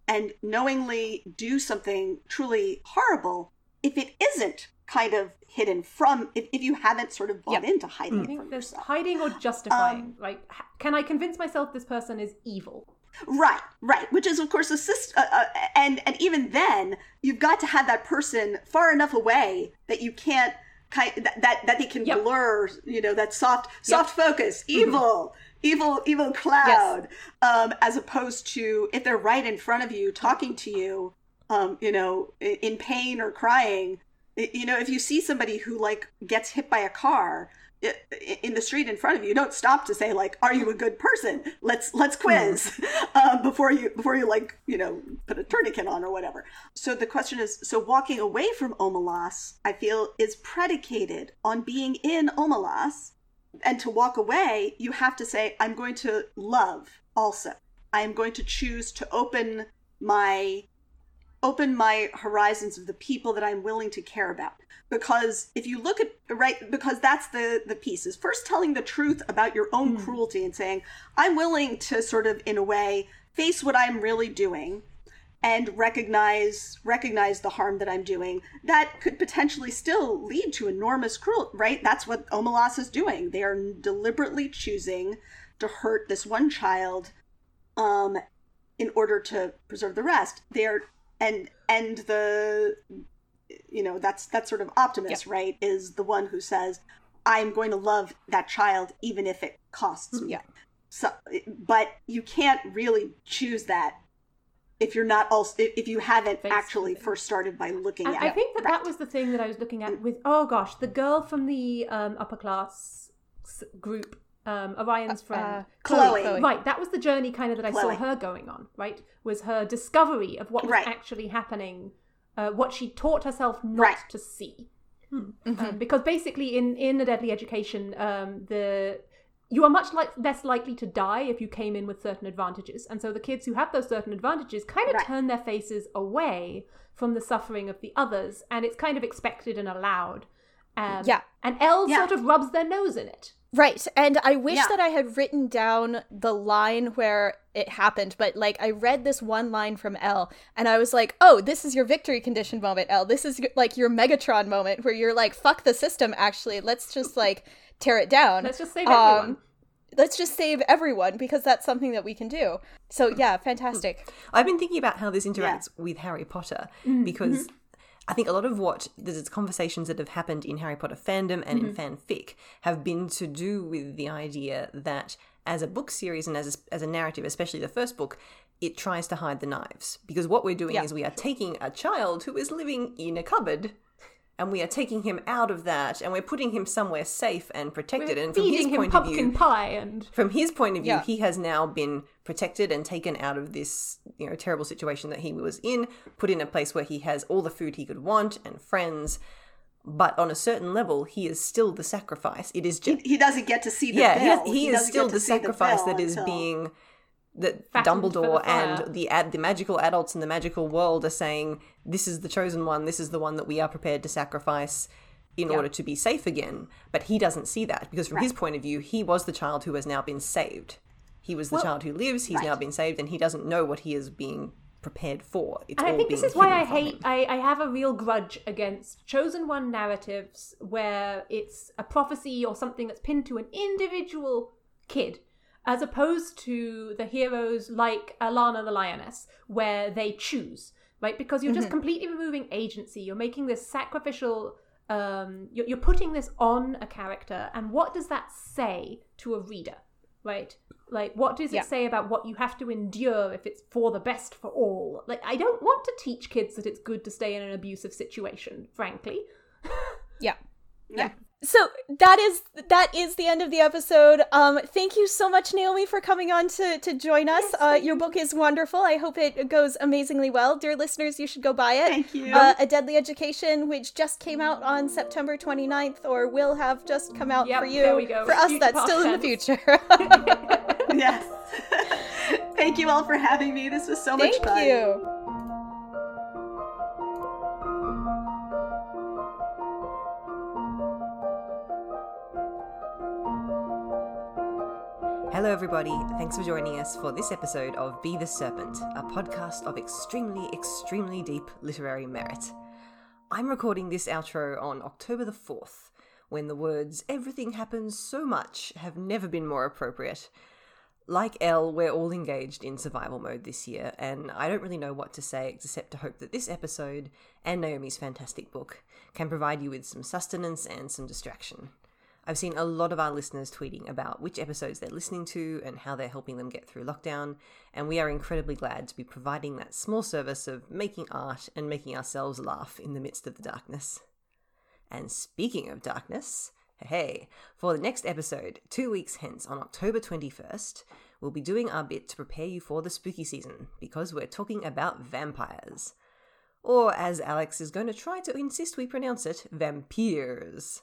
and knowingly do something truly horrible if it isn't kind of hidden from if, if you haven't sort of bought Yeah. into hiding I it from there's yourself hiding or justifying. like, can I convince myself this person is evil? Right, right. Which is, of course, a system, uh, uh, and and even then, you've got to have that person far enough away that you can't kind that that, that they can Yep. blur. You know, that soft soft focus, evil, evil, evil cloud, um, as opposed to if they're right in front of you, talking to you, um, you know, in pain or crying. You know, if you see somebody who like gets hit by a car in the street in front of you, don't stop to say like, "Are you a good person?" Let's let's quiz uh, before you before you like you know put a tourniquet on or whatever. So the question is, so walking away from Omelas, I feel, is predicated on being in Omelas, and to walk away, you have to say, "I'm going to love." Also, I am going to choose to open my open my horizons of the people that I'm willing to care about. Because if you look at right, because that's the the piece is first telling the truth about your own cruelty and saying, I'm willing to sort of in a way face what I'm really doing and recognize recognize the harm that I'm doing. That could potentially still lead to enormous cruelty, right? That's what Omelas is doing. They are deliberately choosing to hurt this one child um in order to preserve the rest. They're and and the you know that's that sort of optimist right is the one who says i'm going to love that child even if it costs me. Yeah. so but you can't really choose that if you're not also if you haven't Face actually first started by looking And at I it think that that was the thing that I was looking at with oh gosh, the girl from the um, upper class group, um, Orion's friend, uh, Chloe. Chloe. Right, that was the journey kind of that I Chloe. saw her going on. Right, was her discovery of what was Right. actually happening, uh, what she taught herself not Right. to see. Mm-hmm. Um, because basically, in in a deadly education, um, the you are much like less likely to die if you came in with certain advantages, and so the kids who have those certain advantages kind of Right. turn their faces away from the suffering of the others, and it's kind of expected and allowed. Um, Yeah. and El Yeah. sort of rubs their nose in it. Right. And I wish Yeah. that I had written down the line where it happened, but like I read this one line from El and I was like, oh, this is your victory condition moment, El. This is like your Megatron moment where you're like, fuck the system, actually. Let's just like tear it down. Let's just save Um, everyone. Let's just save everyone because that's something that we can do. So yeah, fantastic. I've been thinking about how this interacts with Harry Potter because I think a lot of what there's conversations that have happened in Harry Potter fandom and in mm-hmm. fanfic have been to do with the idea that as a book series and as a, as a narrative, especially the first book, it tries to hide the knives because what we're doing Yeah. is we are taking a child who is living in a cupboard. And we are taking him out of that, and we're putting him somewhere safe and protected. We're and from his point of pumpkin view, pie and from his point of view, Yeah. he has now been protected and taken out of this, you know, terrible situation that he was in, put in a place where he has all the food he could want and friends. But on a certain level, he is still the sacrifice. It is he, just he doesn't get to see the yeah, he, bill. has- he is still the sacrifice bill that is until- being that Fattened for the Dumbledore and the ad, the magical adults in the magical world are saying this is the chosen one. This is the one that we are prepared to sacrifice in order to be safe again. But he doesn't see that because from his point of view, he was the child who has now been saved. He was the child who lives. He's now been saved, and he doesn't know what he is being prepared for. It's And I think this is why I hate. I, I have a real grudge against chosen one narratives where it's a prophecy or something that's pinned to an individual kid, as opposed to the heroes like Alanna the Lioness, where they choose, right? Because you're just completely removing agency. You're making this sacrificial, um, you're, you're putting this on a character. And what does that say to a reader, right? Like, what does Yeah. it say about what you have to endure if it's for the best for all? Like, I don't want to teach kids that it's good to stay in an abusive situation, frankly. Yeah. Yeah. So that is that is the end of the episode. Um, thank you so much, Naomi, for coming on to to join us. uh, your book is wonderful. I hope it goes amazingly well, dear listeners. You should go buy it. Thank you. Uh, A Deadly Education, which just came out on September 29th, or will have just come out Yep, for you. there we go. For us, Future that's still in the future. yes. Thank you all for having me. This was so Thank much fun. Thank you. Everybody. Thanks for joining us for this episode of Be the Serpent, a podcast of extremely, extremely deep literary merit. I'm recording this outro on October the 4th, when the words everything happens so much have never been more appropriate. Like El, we're all engaged in survival mode this year, and I don't really know what to say except to hope that this episode and Naomi's fantastic book can provide you with some sustenance and some distraction. I've seen a lot of our listeners tweeting about which episodes they're listening to and how they're helping them get through lockdown, and we are incredibly glad to be providing that small service of making art and making ourselves laugh in the midst of the darkness. And speaking of darkness, hey, for the next episode, two weeks hence on October 21st, we'll be doing our bit to prepare you for the spooky season because we're talking about vampires. Or, as Alex is going to try to insist we pronounce it, vampires.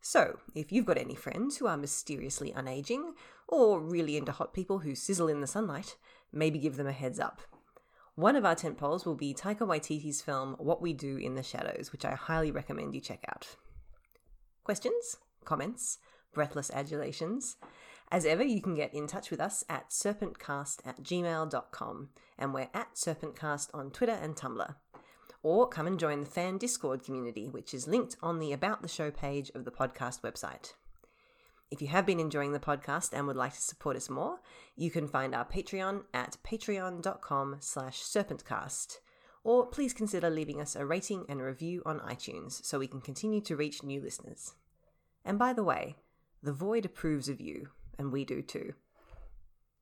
So, if you've got any friends who are mysteriously unaging, or really into hot people who sizzle in the sunlight, maybe give them a heads up. One of our tentpoles will be Taika Waititi's film What We Do in the Shadows, which I highly recommend you check out. Questions? Comments? Breathless adulations? As ever, you can get in touch with us at serpentcast at gmail.com, and we're at serpentcast on Twitter and Tumblr or come and join the fan Discord community, which is linked on the About the Show page of the podcast website. If you have been enjoying the podcast and would like to support us more, you can find our Patreon at patreon.com slash serpentcast. Or please consider leaving us a rating and a review on iTunes so we can continue to reach new listeners. And by the way, the Void approves of you, and we do too.